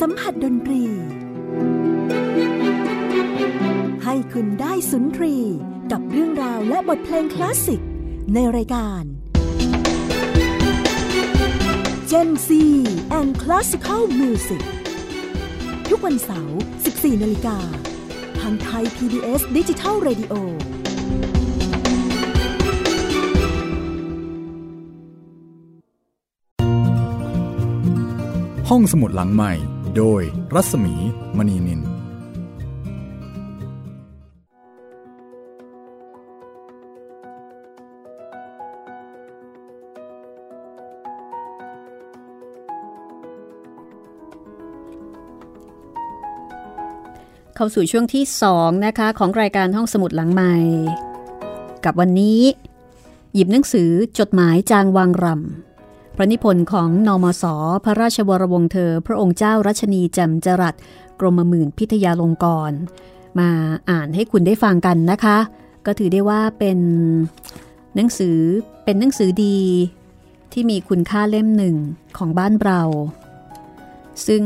สัมผัสดนตรี ให้คุณได้สุนทรีกับเรื่องราวและบทเพลงคลาสสิก ในรายการ Gen C and Classical Music ทุกวันเสาร์ 14 นาฬิกา ทางไทย PBS ดิจิทัล Radio ห้องสมุดหลังใหม่ โดยรัศมีมณีนิน เข้าสู่ช่วงที่ 2 นะคะ ของรายการห้องสมุดหลังใหม่ กับวันนี้ หยิบหนังสือจดหมายจางวางรำพระนิพนธ์ของนอมศพระราชวรวงเธอ พระองค์เจ้ารัชนีแจ่มจรัสกรมหมื่นพิทยาลงกร มาอ่านให้คุณได้ฟังกันนะคะ ก็ถือได้ว่าเป็นหนังสือเป็นหนังสือดี ที่มีคุณค่าเล่มหนึ่งของบ้านเรา ซึ่ง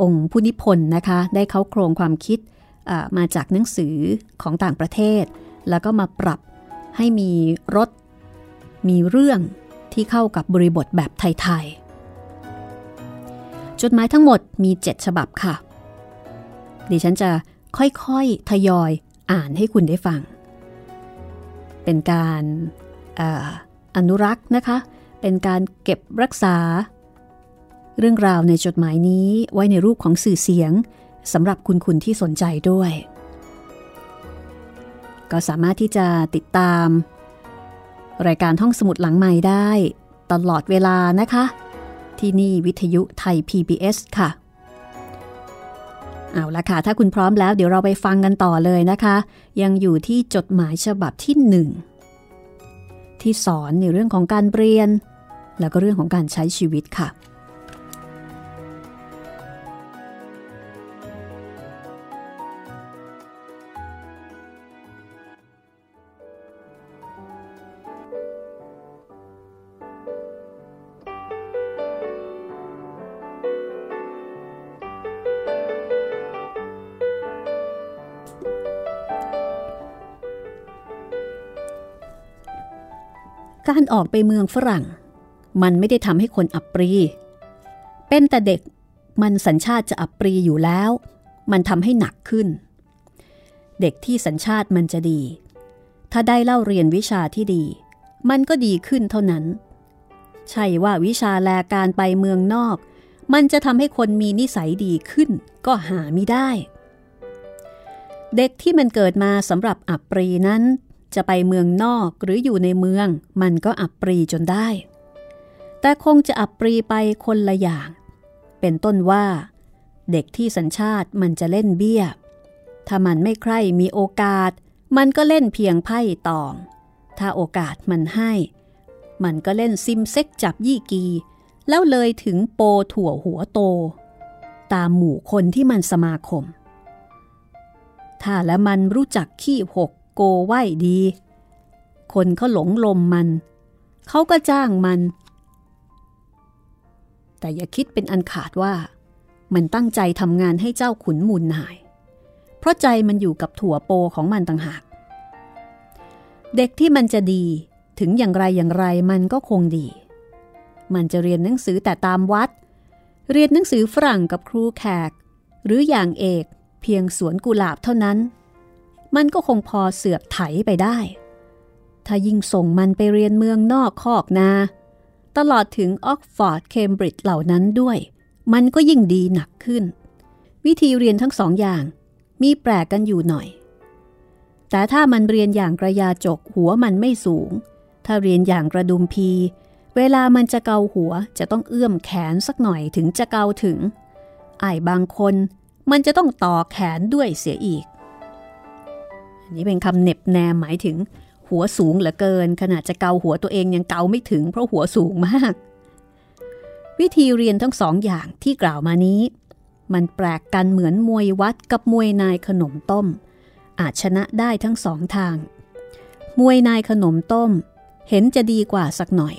องค์ผู้นิพนธ์นะคะ ได้เข้าโครงความคิด มาจากหนังสือของต่างประเทศ แล้วก็มาปรับให้มีรสมีเรื่องที่เข้ากับบริบทแบบไทยๆ จดหมายทั้งหมดมี 7 ฉบับค่ะ ดิฉันจะค่อยๆ ทยอยอ่านให้คุณได้ฟัง เป็นการออนุรักษ์นะคะ เป็นการเก็บรักษา เรื่องราวในจดหมายนี้ไว้ในรูปของสื่อเสียง สำหรับคุณคุณที่สนใจด้วย ก็สามารถที่จะติดตาม รายการห้องสมุดหลังใหม่ได้ตลอดเวลานะคะ ที่นี่วิทยุไทย PBS ค่ะ เอาละค่ะ ถ้าคุณพร้อมแล้วเดี๋ยวเราไปฟังกันต่อเลยนะคะ ยังอยู่ที่จดหมายฉบับที่หนึ่งที่สอนในเรื่องของการเรียน แล้วก็เรื่องของการใช้ชีวิตค่ะ ออกไปเมืองฝรั่ง มันไม่ได้ทำให้คนอับปรี เป็นแต่เด็กมันสัญชาติจะอับปรีอยู่แล้ว มันทำให้หนักขึ้น เด็กที่สัญชาติมันจะดี ถ้าได้เล่าเรียนวิชาที่ดี มันก็ดีขึ้นเท่านั้น ใช่ว่าวิชาแลการไปเมืองนอก มันจะทำให้คนมีนิสัยดีขึ้น ก็หาไม่ได้ เด็กที่มันเกิดมาสำหรับอับปรีนั้น จะไปเมืองนอกหรืออยู่ในเมืองมันก็อับปรีจนได้ แต่คงจะอับปรีไปคนละอย่าง เป็นต้นว่า เด็กที่สัญชาติมันจะเล่นเบี้ย ถ้ามันไม่ใคร่มีโอกาส มันก็เล่นเพียงไพ่ตอง ถ้าโอกาสมันให้ มันก็เล่นซิมเซ็กจับยี่กี แล้วเลยถึงโปถั่วหัวโต ตามหมู่คนที่มันสมาคม ถ้าและมันรู้จักขี้หก โกไหวดี คนเขาหลงลมมัน เขาก็จ้างมัน แต่อย่าคิดเป็นอันขาดว่า มันตั้งใจทำงานให้เจ้าขุนมูลนาย เพราะใจมันอยู่กับถั่วโปของมันต่างหาก เด็กที่มันจะดีถึงอย่างไรอย่างไรมันก็คงดี มันจะเรียนหนังสือแต่ตามวัด เรียนหนังสือฝรั่งกับครูแขก หรืออย่างเอกเพียงสวนกุหลาบเท่านั้น มันก็คงพอเสือกไถไปได้ ถ้ายิ่งส่งมันไปเรียนเมืองนอกคอกนา ตลอดถึงออกฟอร์ดเคมบริดจ์เหล่านั้นด้วย มันก็ยิ่งดีหนักขึ้น วิธีเรียนทั้งสองอย่าง มีแปลกกันอยู่หน่อย แต่ถ้ามันเรียนอย่างกระยาจกหัวมันไม่สูง ถ้าเรียนอย่างกระดุมพี เวลามันจะเกาหัวจะต้องเอื้อมแขนสักหน่อยถึงจะเกาถึงไอ้บางคนมันจะต้องต่อแขนด้วยเสียอีก นี่เป็นคำเน็บแนมหมายถึง หัวสูงเหลือเกิน ขนาดจะเกาหัวตัวเองยังเกาไม่ถึงเพราะหัวสูงมาก วิธีเรียนทั้งสองอย่างที่กล่าวมานี้ มันแปลกกันเหมือนมวยวัดกับมวยนายขนมต้ม อาจชนะได้ทั้งสองทาง มวยนายขนมต้ม เห็นจะดีกว่าสักหน่อย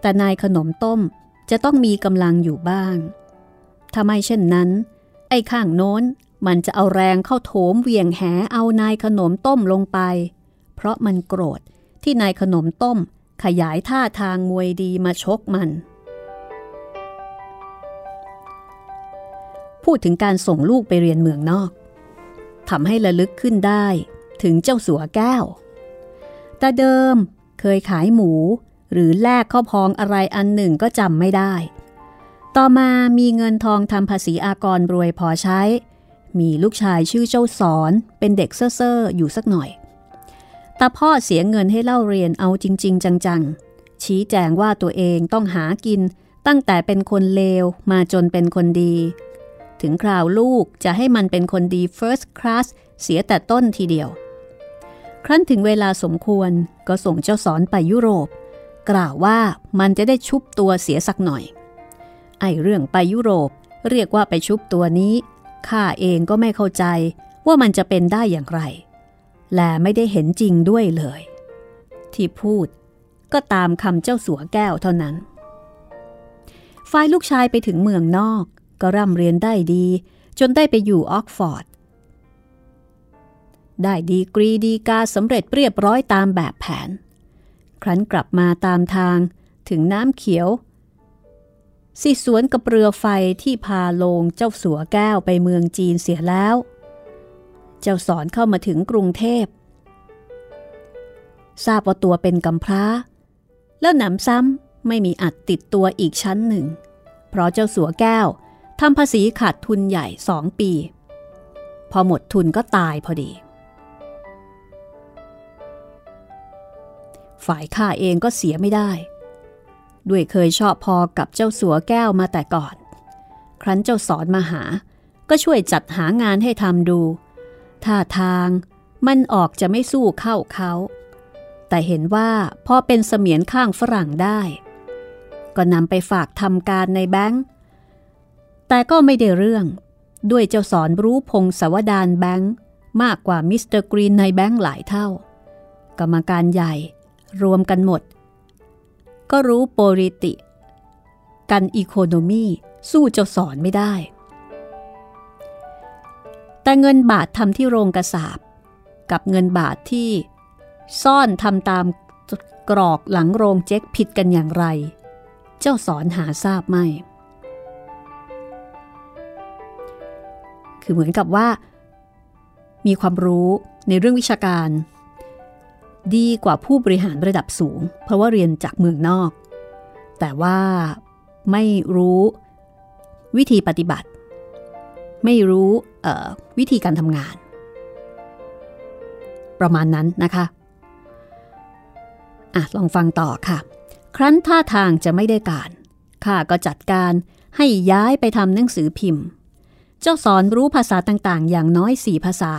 แต่นายขนมต้มจะต้องมีกำลังอยู่บ้างถ้าไม่เช่นนั้น ไอ้ข้างโน้น มันจะเอาแรงเข้าโถมเวียงแหเอานายขนมต้มลงไป เพราะมันโกรธที่นายขนมต้มขยายท่าทางมวยดีมาชกมัน พูดถึงการส่งลูกไปเรียนเมืองนอกทำให้ระลึกขึ้นได้ถึงเจ้าสัวแก้ว แต่เดิมเคยขายหมู หรือแลกข้าวพองอะไรอันหนึ่งก็จำไม่ได้ ต่อมามีเงินทองทำภาษีอากรรวยพอใช้ มีลูกชายชื่อเจ้าสอน เป็นเด็กเซ่อๆอยู่สักหน่อยต่พ่อเสียเงินให้เล่าเรียนเอาจริง ๆ จังๆ ชี้แจงว่าตัวเองต้องหากินตั้งแต่เป็นคนเลวมาจนเป็นคนดี ถึงคราวลูกจะให้มันเป็นคนดี first class เสียแต่ต้นทีเดียว ครั้นถึงเวลาสมควรก็ส่งเจ้าสอนไปยุโรป กล่าวว่ามันจะได้ชุบตัวเสียสักหน่อย ไอเรื่องไปยุโรปเรียกว่าไปชุบตัวนี้ ข้าเองก็ไม่เข้าใจว่ามันจะเป็นได้อย่างไร และไม่ได้เห็นจริงด้วยเลย ที่พูดก็ตามคำเจ้าสัวแก้วเท่านั้น ฝ่ายลูกชายไปถึงเมืองนอก ก็ร่ำเรียนได้ดี จนได้ไปอยู่ออกฟอร์ด ได้ดีกรีดีกาสำเร็จเรียบร้อยตามแบบแผน ครั้นกลับมาตามทางถึงน้ำเขียว สิสวนกับเรือไฟที่พาลงเจ้าสัวแก้วไปเมืองจีนเสียแล้ว เจ้าสอนเข้ามาถึงกรุงเทพ ทราบว่าตัวเป็นกำพร้า แล้วหนำซ้ำไม่มีอัดติดตัวอีกชั้นหนึ่ง เพราะเจ้าสัวแก้วทำภาษีขาดทุนใหญ่สองปี พอหมดทุนก็ตายพอดี ฝ่ายข้าเองก็เสียไม่ได้ ด้วยเคยชอบพอกับเจ้าสัวแก้วมาแต่ก่อน ครั้นเจ้าสอนมาหา ก็ช่วยจัดหางานให้ทำดูท่าทางมันออกจะไม่สู้เข้าเค้า แต่เห็นว่าพอเป็นเสมียนข้างฝรั่งได้ ก็นำไปฝากทำการในแบงค์แต่ก็ไม่ได้เรื่อง ด้วยเจ้าสอนรู้พงศาวดารแบงค์มากกว่ามิสเตอร์กรีนในแบงค์หลายเท่า กรรมการใหญ่ รวมกันหมด ก็รู้ political economyสู้เจ้าสอนไม่ได้ แต่เงินบาททำที่โรงกระสาบ กับเงินบาทที่ซ่อนทำตามกรอกหลังโรงเจ๊กผิดกันอย่างไร เจ้าสอนหาทราบไม่ คือเหมือนกับว่า มีความรู้ในเรื่องวิชาการ ดีกว่าผู้บริหารระดับสูง เพราะว่าเรียนจากเมืองนอก แต่ว่าไม่รู้วิธีปฏิบัติ ไม่รู้วิธีการทำงาน ประมาณนั้นนะคะอะลองฟังต่อค่ะ ครั้นท่าทางจะไม่ได้การข้าก็จัดการให้ย้ายไปทำหนังสือพิมพ์ เจ้าสอนรู้ภาษาต่างๆ อย่างน้อยสี่ภาษา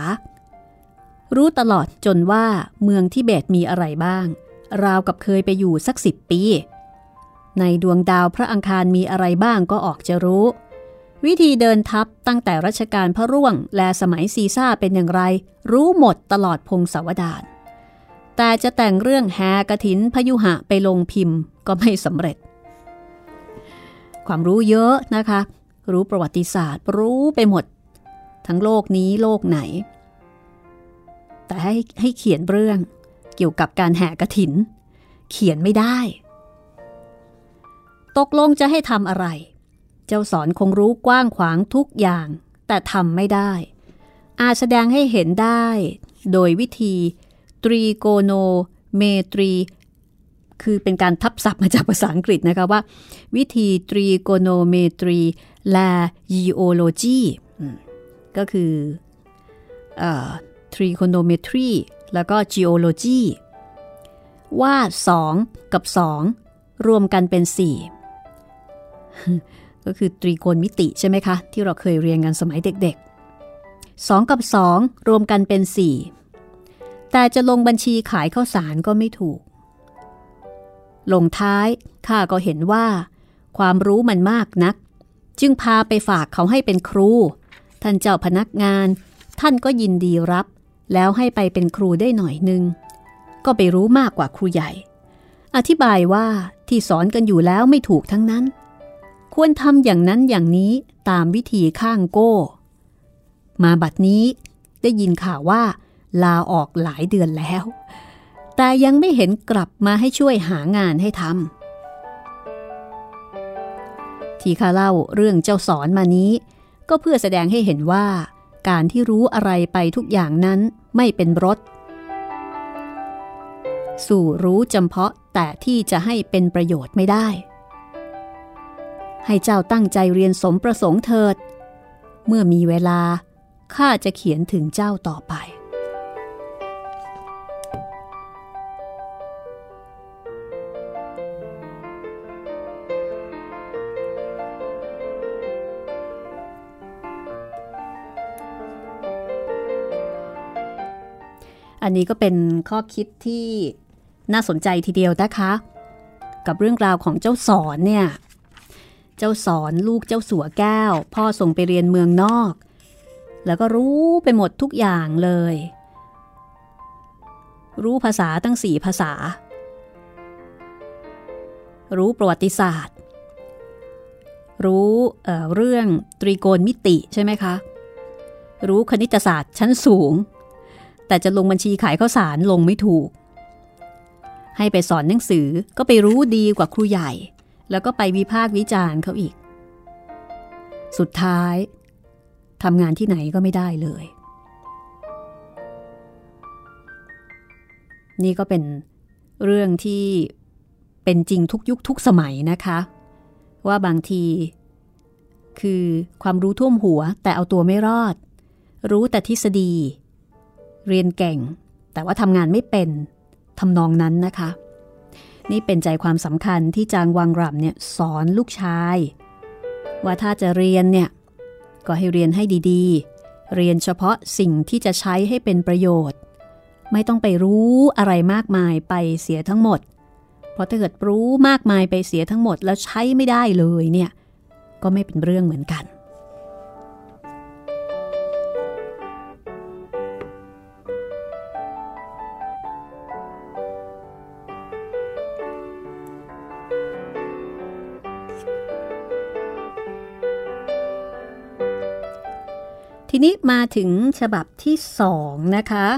รู้ตลอดจนว่าเมืองทิเบตมีอะไรบ้าง ราวกับเคยไปอยู่สักสิบปี ในดวงดาวพระอังคารมีอะไรบ้างก็ออกจะรู้ วิธีเดินทัพตั้งแต่รัชกาลพระร่วง และสมัยซีซ่าเป็นอย่างไร รู้หมดตลอดพงศาวดารแต่จะแต่งเรื่องแฮกระถินพยุหะไปลงพิมพ์ก็ไม่สำเร็จ ความรู้เยอะนะคะ รู้ประวัติศาสตร์ รู้ไปหมด ทั้งโลกนี้โลกไหน แต่ให้ให้เขียนเรื่องเกี่ยวกับการแห่กระถิน เขียนไม่ได้ ตกลงจะให้ทำอะไร เจ้าสอนคงรู้กว้างขวางทุกอย่าง แต่ทำไม่ได้ อาจแสดงให้เห็นได้ โดยวิธี ตรีโกโน เมตรี คือเป็นการทับศัพท์มาจากภาษาอังกฤษนะคะว่า วิธีตรีโกโนเมตรีและ geology ก็คือ trigonometry แล้วก็ geology ว่า 2 กับ 2 รวมกันเป็น 4 ก็คือตรีโกณมิติใช่ไหมคะ ที่เราเคยเรียนกันสมัยเด็กๆ 2 กับ 2 รวมกันเป็น 4 แต่จะลงบัญชีขายข้าวสารก็ไม่ถูก ลงท้ายข้าก็เห็นว่า ความรู้มันมากนัก จึงพาไปฝากเขาให้เป็นครู ท่านเจ้าพนักงาน ท่านก็ยินดีรับ แล้วให้ไปเป็นครูได้หน่อยนึง ก็ไปรู้มากกว่าครูใหญ่ อธิบายว่าที่สอนกันอยู่แล้วไม่ถูกทั้งนั้น ควรทำอย่างนั้นอย่างนี้ตามวิธีข้างโก้ มาบัดนี้ได้ยินข่าวว่า ลาออกหลายเดือนแล้ว แต่ยังไม่เห็นกลับมาให้ช่วยหางานให้ทำที่ข้าเล่าเรื่องเจ้าสอนมานี้ ก็เพื่อแสดงให้เห็นว่าการที่รู้อะไรไปทุกอย่างนั้น ไม่เป็นรถ สู่รู้จำเพาะแต่ที่จะให้เป็นประโยชน์ไม่ได้ ให้เจ้าตั้งใจเรียนสมประสงค์เถิด เมื่อมีเวลาข้าจะเขียนถึงเจ้าต่อไป อันนี้ก็เป็นข้อคิดที่น่าสนใจทีเดียวนะคะ กับเรื่องราวของเจ้าสอนเนี่ย เจ้าสอนลูกเจ้าสัวแก้ว พ่อส่งไปเรียนเมืองนอก แล้วก็รู้ไปหมดทุกอย่างเลย รู้ภาษาตั้งสี่ภาษา รู้ประวัติศาสตร์ รู้เเรื่องตรีโกณมิติใช่ไหมคะ รู้คณิตศาสตร์ชั้นสูง แต่จะลงบัญชีขายข้าวสารลงไม่ถูก ให้ไปสอนหนังสือก็ไปรู้ดีกว่าครูใหญ่ แล้วก็ไปวิพากษ์วิจารณ์เขาอีก สุดท้ายทำงานที่ไหนก็ไม่ได้เลย นี่ก็เป็นเรื่องที่เป็นจริงทุกยุคทุกสมัยนะคะ ว่าบางที คือความรู้ท่วมหัวแต่เอาตัวไม่รอด รู้แต่ทฤษฎี เรียนเก่ง แต่ว่าทำงานไม่เป็นทำนองนั้นนะคะ นี่เป็นใจความสำคัญที่จางวังรำเนี่ยสอนลูกชาย ว่าถ้าจะเรียนเนี่ยก็ให้เรียนให้ดีๆ เรียนเฉพาะสิ่งที่จะใช้ให้เป็นประโยชน์ ไม่ต้องไปรู้อะไรมากมายไปเสียทั้งหมด เพราะถ้าเกิดรู้มากมายไปเสียทั้งหมดแล้วใช้ไม่ได้เลยเนี่ยก็ไม่เป็นเรื่องเหมือนกัน ทีนี้มาถึงฉบับที่สองนะคะ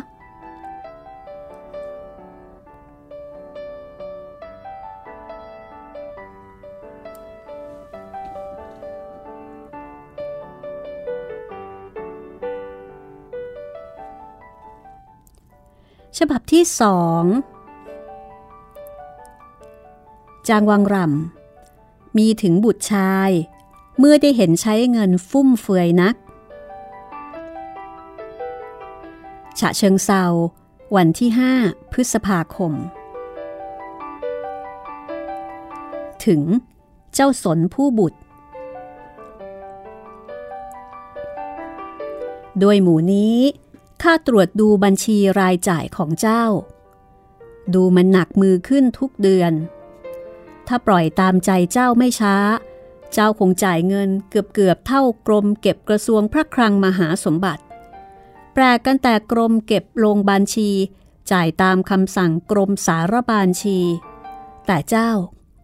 ฉบับที่สองจางวังรำมีถึงบุตรชาย เมื่อได้เห็นใช้เงินฟุ่มเฟือยนัก ฉะเชิงเซา วันที่ 5 พฤษภาคม ถึงเจ้าสนผู้บุตร โดยหมู่นี้ข้าตรวจดูบัญชีรายจ่ายของเจ้า ดูมันหนักมือขึ้นทุกเดือน ถ้าปล่อยตามใจเจ้าไม่ช้า เจ้าคงจ่ายเงินเกือบเกือบเท่ากรมเก็บกระทรวงพระคลังมหาสมบัติ แปลกกันแต่กรมเก็บลงบัญชี จ่ายตามคำสั่งกรมสารบัญชี แต่เจ้า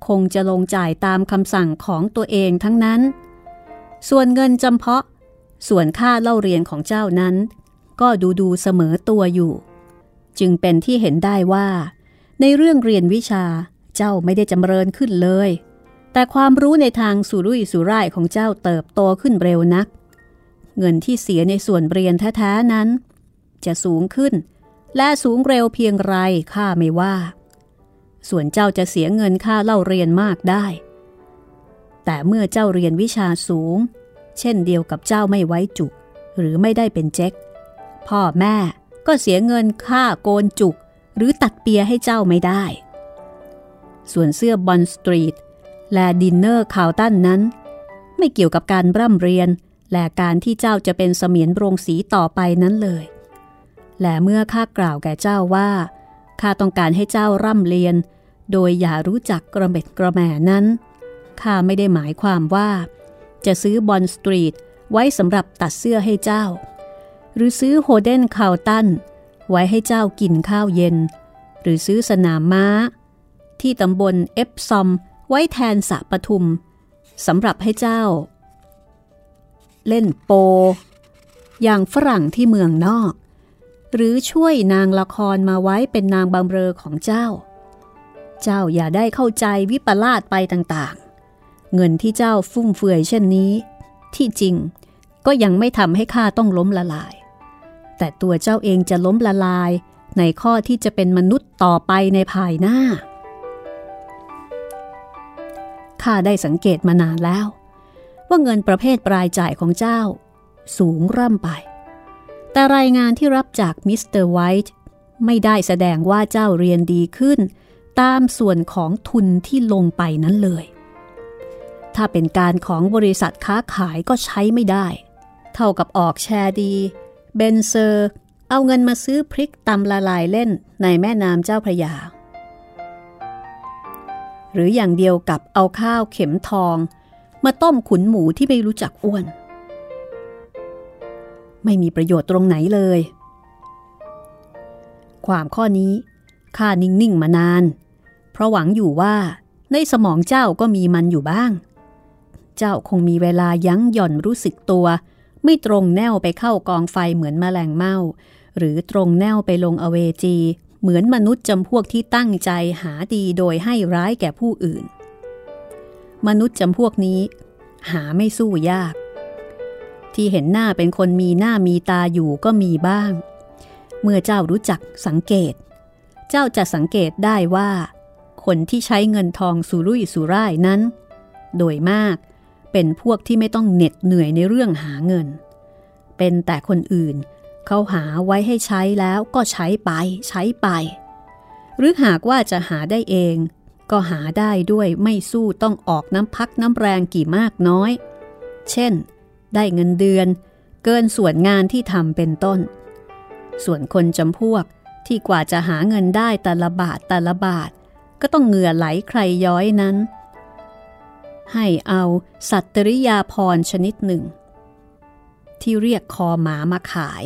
คงจะลงจ่ายตามคำสั่งของตัวเองทั้งนั้น ส่วนเงินจำเพาะ ส่วนค่าเล่าเรียนของเจ้านั้น ก็ดูดูเสมอตัวอยู่ จึงเป็นที่เห็นได้ว่า ในเรื่องเรียนวิชาเจ้าไม่ได้จำเริญขึ้นเลย แต่ความรู้ในทางสุรุ่ยสุร่ายของเจ้าเติบโตขึ้นเร็วนัก เงินที่เสียในส่วนเรียนแท้ๆนั้น จะสูงขึ้น และสูงเร็วเพียงไรข้าไม่ว่า ส่วนเจ้าจะเสียเงินค่าเล่าเรียนมากได้ แต่เมื่อเจ้าเรียนวิชาสูง เช่นเดียวกับเจ้าไม่ไว้จุก หรือไม่ได้เป็นเจ๊กพ่อแม่ก็เสียเงินค่าโกนจุก หรือตัดเปียให้เจ้าไม่ได้ ส่วนเสื้อ Bond Street และ dinner Carlton นั้น ไม่เกี่ยวกับการร่ำเรียน และการที่เจ้าจะเป็นเสมียนโรงสีต่อไปนั้นเลย และเมื่อข้ากล่าวแก่เจ้าว่าข้าต้องการให้เจ้าร่ำเรียน โดยอย่ารู้จักกระเหม็ดกระแหม่นั้นข้าไม่ได้หมายความว่า จะซื้อ Bond Street ไว้สำหรับตัดเสื้อให้เจ้า หรือซื้อ Hotel Carlton ไว้ให้เจ้ากินข้าวเย็น หรือซื้อสนามม้า ที่ตำบล Epsom ไว้แทนสระปทุมสำหรับให้เจ้า เล่นโป อย่างฝรั่งที่เมืองนอก หรือช่วยนางละครมาไว้เป็นนางบำเรอของเจ้า เจ้าอย่าได้เข้าใจวิปลาสไปต่างๆ เงินที่เจ้าฟุ่มเฟือยเช่นนี้ ที่จริงก็ยังไม่ทำให้ข้าต้องล้มละลาย แต่ตัวเจ้าเองจะล้มละลายในข้อที่จะเป็นมนุษย์ต่อไปในภายหน้า ข้าได้สังเกตมานานแล้ว ว่าเงินประเภทรายจ่ายของเจ้า สูงร่ำไป แต่รายงานที่รับจากมิสเตอร์ไวท์ไม่ได้แสดงว่าเจ้าเรียนดีขึ้น ตามส่วนของทุนที่ลงไปนั้นเลย ถ้าเป็นการของบริษัทค้าขายก็ใช้ไม่ได้ เท่ากับออกแชร์ดีเบนเซอร์เอาเงินมาซื้อพริกตำละลายเล่นในแม่น้ำเจ้าพระยา หรืออย่างเดียวกับเอาข้าวเข็มทอง มาต้มขุนหมูที่ไม่รู้จักอ้วน ไม่มีประโยชน์ตรงไหนเลย ความข้อนี้ข้านิ่งๆมานาน เพราะหวังอยู่ว่าในสมองเจ้าก็มีมันอยู่บ้าง เจ้าคงมีเวลายั้งหย่อนรู้สึกตัว ไม่ตรงแนวไปเข้ากองไฟเหมือนแมลงเม่า หรือตรงแนวไปลงอเวจี เหมือนมนุษย์จำพวกที่ตั้งใจหาดีโดยให้ร้ายแก่ผู้อื่น มนุษย์จำพวกนี้ หาไม่สู้ยาก ที่เห็นหน้าเป็นคนมีหน้ามีตาอยู่ก็มีบ้าง เมื่อเจ้ารู้จักสังเกต เจ้าจะสังเกตได้ว่า คนที่ใช้เงินทองสุรุ่ยสุร่ายนั้น โดยมากเป็นพวกที่ไม่ต้องเหน็ดเหนื่อยในเรื่องหาเงิน เป็นแต่คนอื่นเขาหาไว้ให้ใช้แล้วก็ใช้ไปใช้ไป หรือหากว่าจะหาได้เอง ก็หาได้ด้วยไม่สู้ต้องออกน้ำพักน้ำแรงกี่มากน้อย เช่น ได้เงินเดือน เกินส่วนงานที่ทำเป็นต้น ส่วนคนจำพวกที่กว่าจะหาเงินได้แต่ละบาทแต่ละบาท ก็ต้องเหงื่อไหลใครย้อยนั้น ให้เอาสัตตริยาพรชนิดหนึ่ง ที่เรียกคอหมามาขาย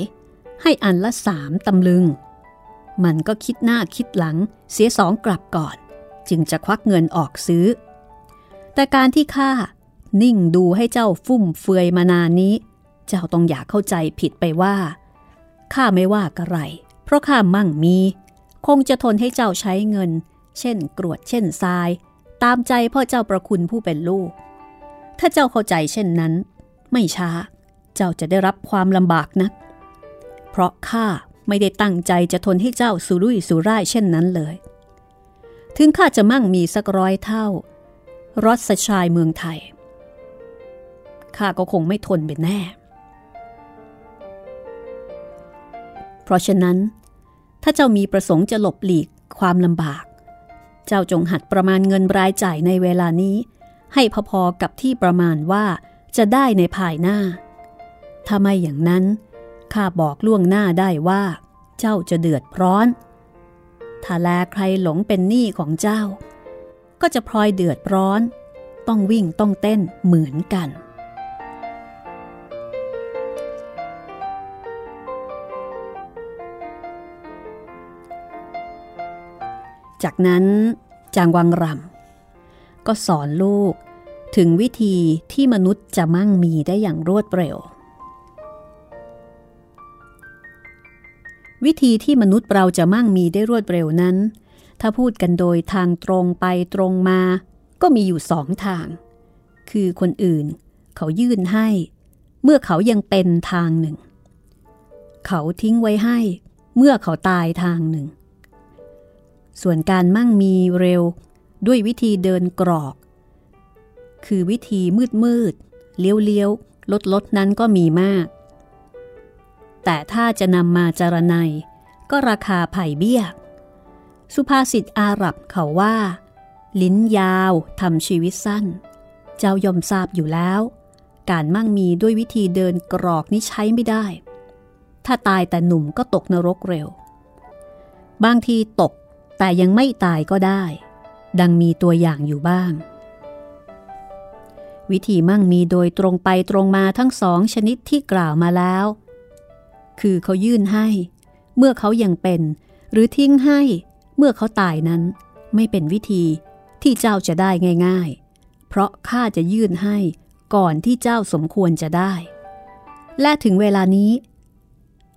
ให้อันละสามตำลึง มันก็คิดหน้าคิดหลังเสียสองกลับก่อน จึงจะควักเงินออกซื้อ แต่การที่ข้านิ่งดูให้เจ้าฟุ่มเฟือยมานานนี้ เจ้าต้องอยากเข้าใจผิดไปว่าข้าไม่ว่ากระไร เพราะข้ามั่งมี คงจะทนให้เจ้าใช้เงิน เช่น กรวดเช่นทราย ตามใจพ่อเจ้าประคุณผู้เป็นลูก ถ้าเจ้าเข้าใจเช่นนั้น ไม่ช้า เจ้าจะได้รับความลำบากนัก เพราะข้าไม่ได้ตั้งใจจะทนให้เจ้าสุรุ่ยสุร่ายเช่นนั้นเลย ถึงข้าจะมั่งมีสักร้อยเท่ารสชายเมืองไทย ข้าก็คงไม่ทนเป็นแน่ เพราะฉะนั้น ถ้าเจ้ามีประสงค์จะหลบหลีกความลำบาก เจ้าจงหัดประมาณเงินรายจ่ายในเวลานี้ ให้พอๆกับที่ประมาณว่าจะได้ในภายหน้า ถ้าไม่อย่างนั้น ข้าบอกล่วงหน้าได้ว่า เจ้าจะเดือดร้อน ถ้าแลใครหลงเป็นหนี้ของเจ้า ก็จะพลอยเดือดร้อน ต้องวิ่งต้องเต้นเหมือนกัน จากนั้นจางวังรำก็สอนลูกถึงวิธีที่มนุษย์จะมั่งมีได้อย่างรวดเร็ว วิธีที่มนุษย์เราจะมั่งมีได้รวดเร็วนั้น ถ้าพูดกันโดยทางตรงไปตรงมา ก็มีอยู่สองทาง คือคนอื่น เขายื่นให้ เมื่อเขายังเป็นทางหนึ่ง เขาทิ้งไว้ให้ เมื่อเขาตายทางหนึ่ง ส่วนการมั่งมีเร็วด้วยวิธีเดินกรอก คือวิธีมืดมืดเลี้ยวเลี้ยวลดลดนั้นก็มีมาก แต่ถ้าจะนำมาจารณัยก็ราคาไผ่เบี้ย สุภาษิตอาหรับเขาว่า ลิ้นยาวทำชีวิตสั้น เจ้ายอมทราบอยู่แล้ว การมั่งมีด้วยวิธีเดินกรอกนี้ใช้ไม่ได้ ถ้าตายแต่หนุ่มก็ตกนรกเร็ว บางทีตกแต่ยังไม่ตายก็ได้ ดังมีตัวอย่างอยู่บ้าง วิธีมั่งมีโดยตรงไปตรงมาทั้งสองชนิดที่กล่าวมาแล้ว คือเขายื่นให้ เมื่อเขายังเป็น หรือทิ้งให้ เมื่อเขาตายนั้น ไม่เป็นวิธีที่เจ้าจะได้ง่าย ๆ เพราะข้าจะยื่นให้ก่อนที่เจ้าสมควรจะได้ และถึงเวลานี้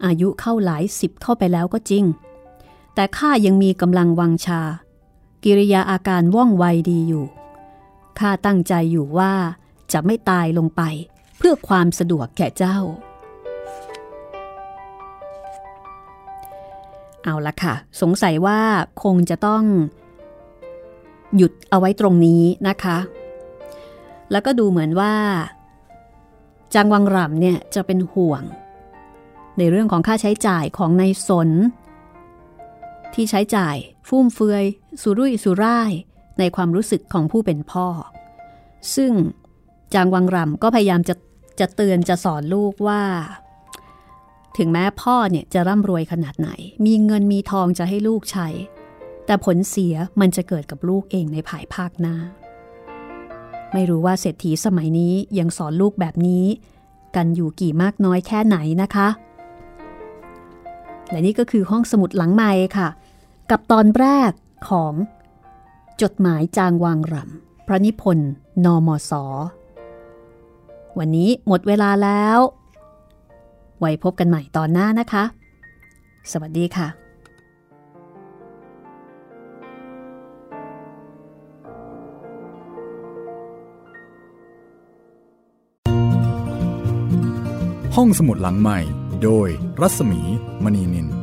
อายุเข้าหลายสิบเข้าไปแล้วก็จริง แต่ข้ายังมีกำลังวังชา กิริยาอาการว่องไวดีอยู่ข้าตั้งใจอยู่ว่าจะไม่ตายลงไป เพื่อความสะดวกแก่เจ้า เอาละค่ะ สงสัยว่าคงจะต้อง หยุดเอาไว้ตรงนี้นะคะ แล้วก็ดูเหมือนว่า จางวังรำเนี่ยจะเป็นห่วง ในเรื่องของค่าใช้จ่ายของในายสน ที่ใช้จ่ายฟุ่มเฟือยสุรุ่ยสุร่ายในความรู้สึกของผู้เป็นพ่อ ซึ่งจางวังรำก็พยายามจะจะเตือนจะสอนลูกว่า ถึงแม้พ่อเนี่ยจะร่ำรวยขนาดไหน มีเงินมีทองจะให้ลูกใช้ แต่ผลเสียมันจะเกิดกับลูกเองในภายภาคหน้า ไม่รู้ว่าเศรษฐีสมัยนี้ยังสอนลูกแบบนี้ กันอยู่กี่มากน้อยแค่ไหนนะคะ และนี่ก็คือห้องสมุดหลังไม้ค่ะ กับตอนแรกของ จดหมายจางวางรำพระนิพนธ์นมสวันนี้หมดเวลาแล้ว ว้พบกันใหม่ตอนหน้านะคะ สวัสดีค่ะห้องสมุดหลังใหม่ โดยรัศมีมณีนิน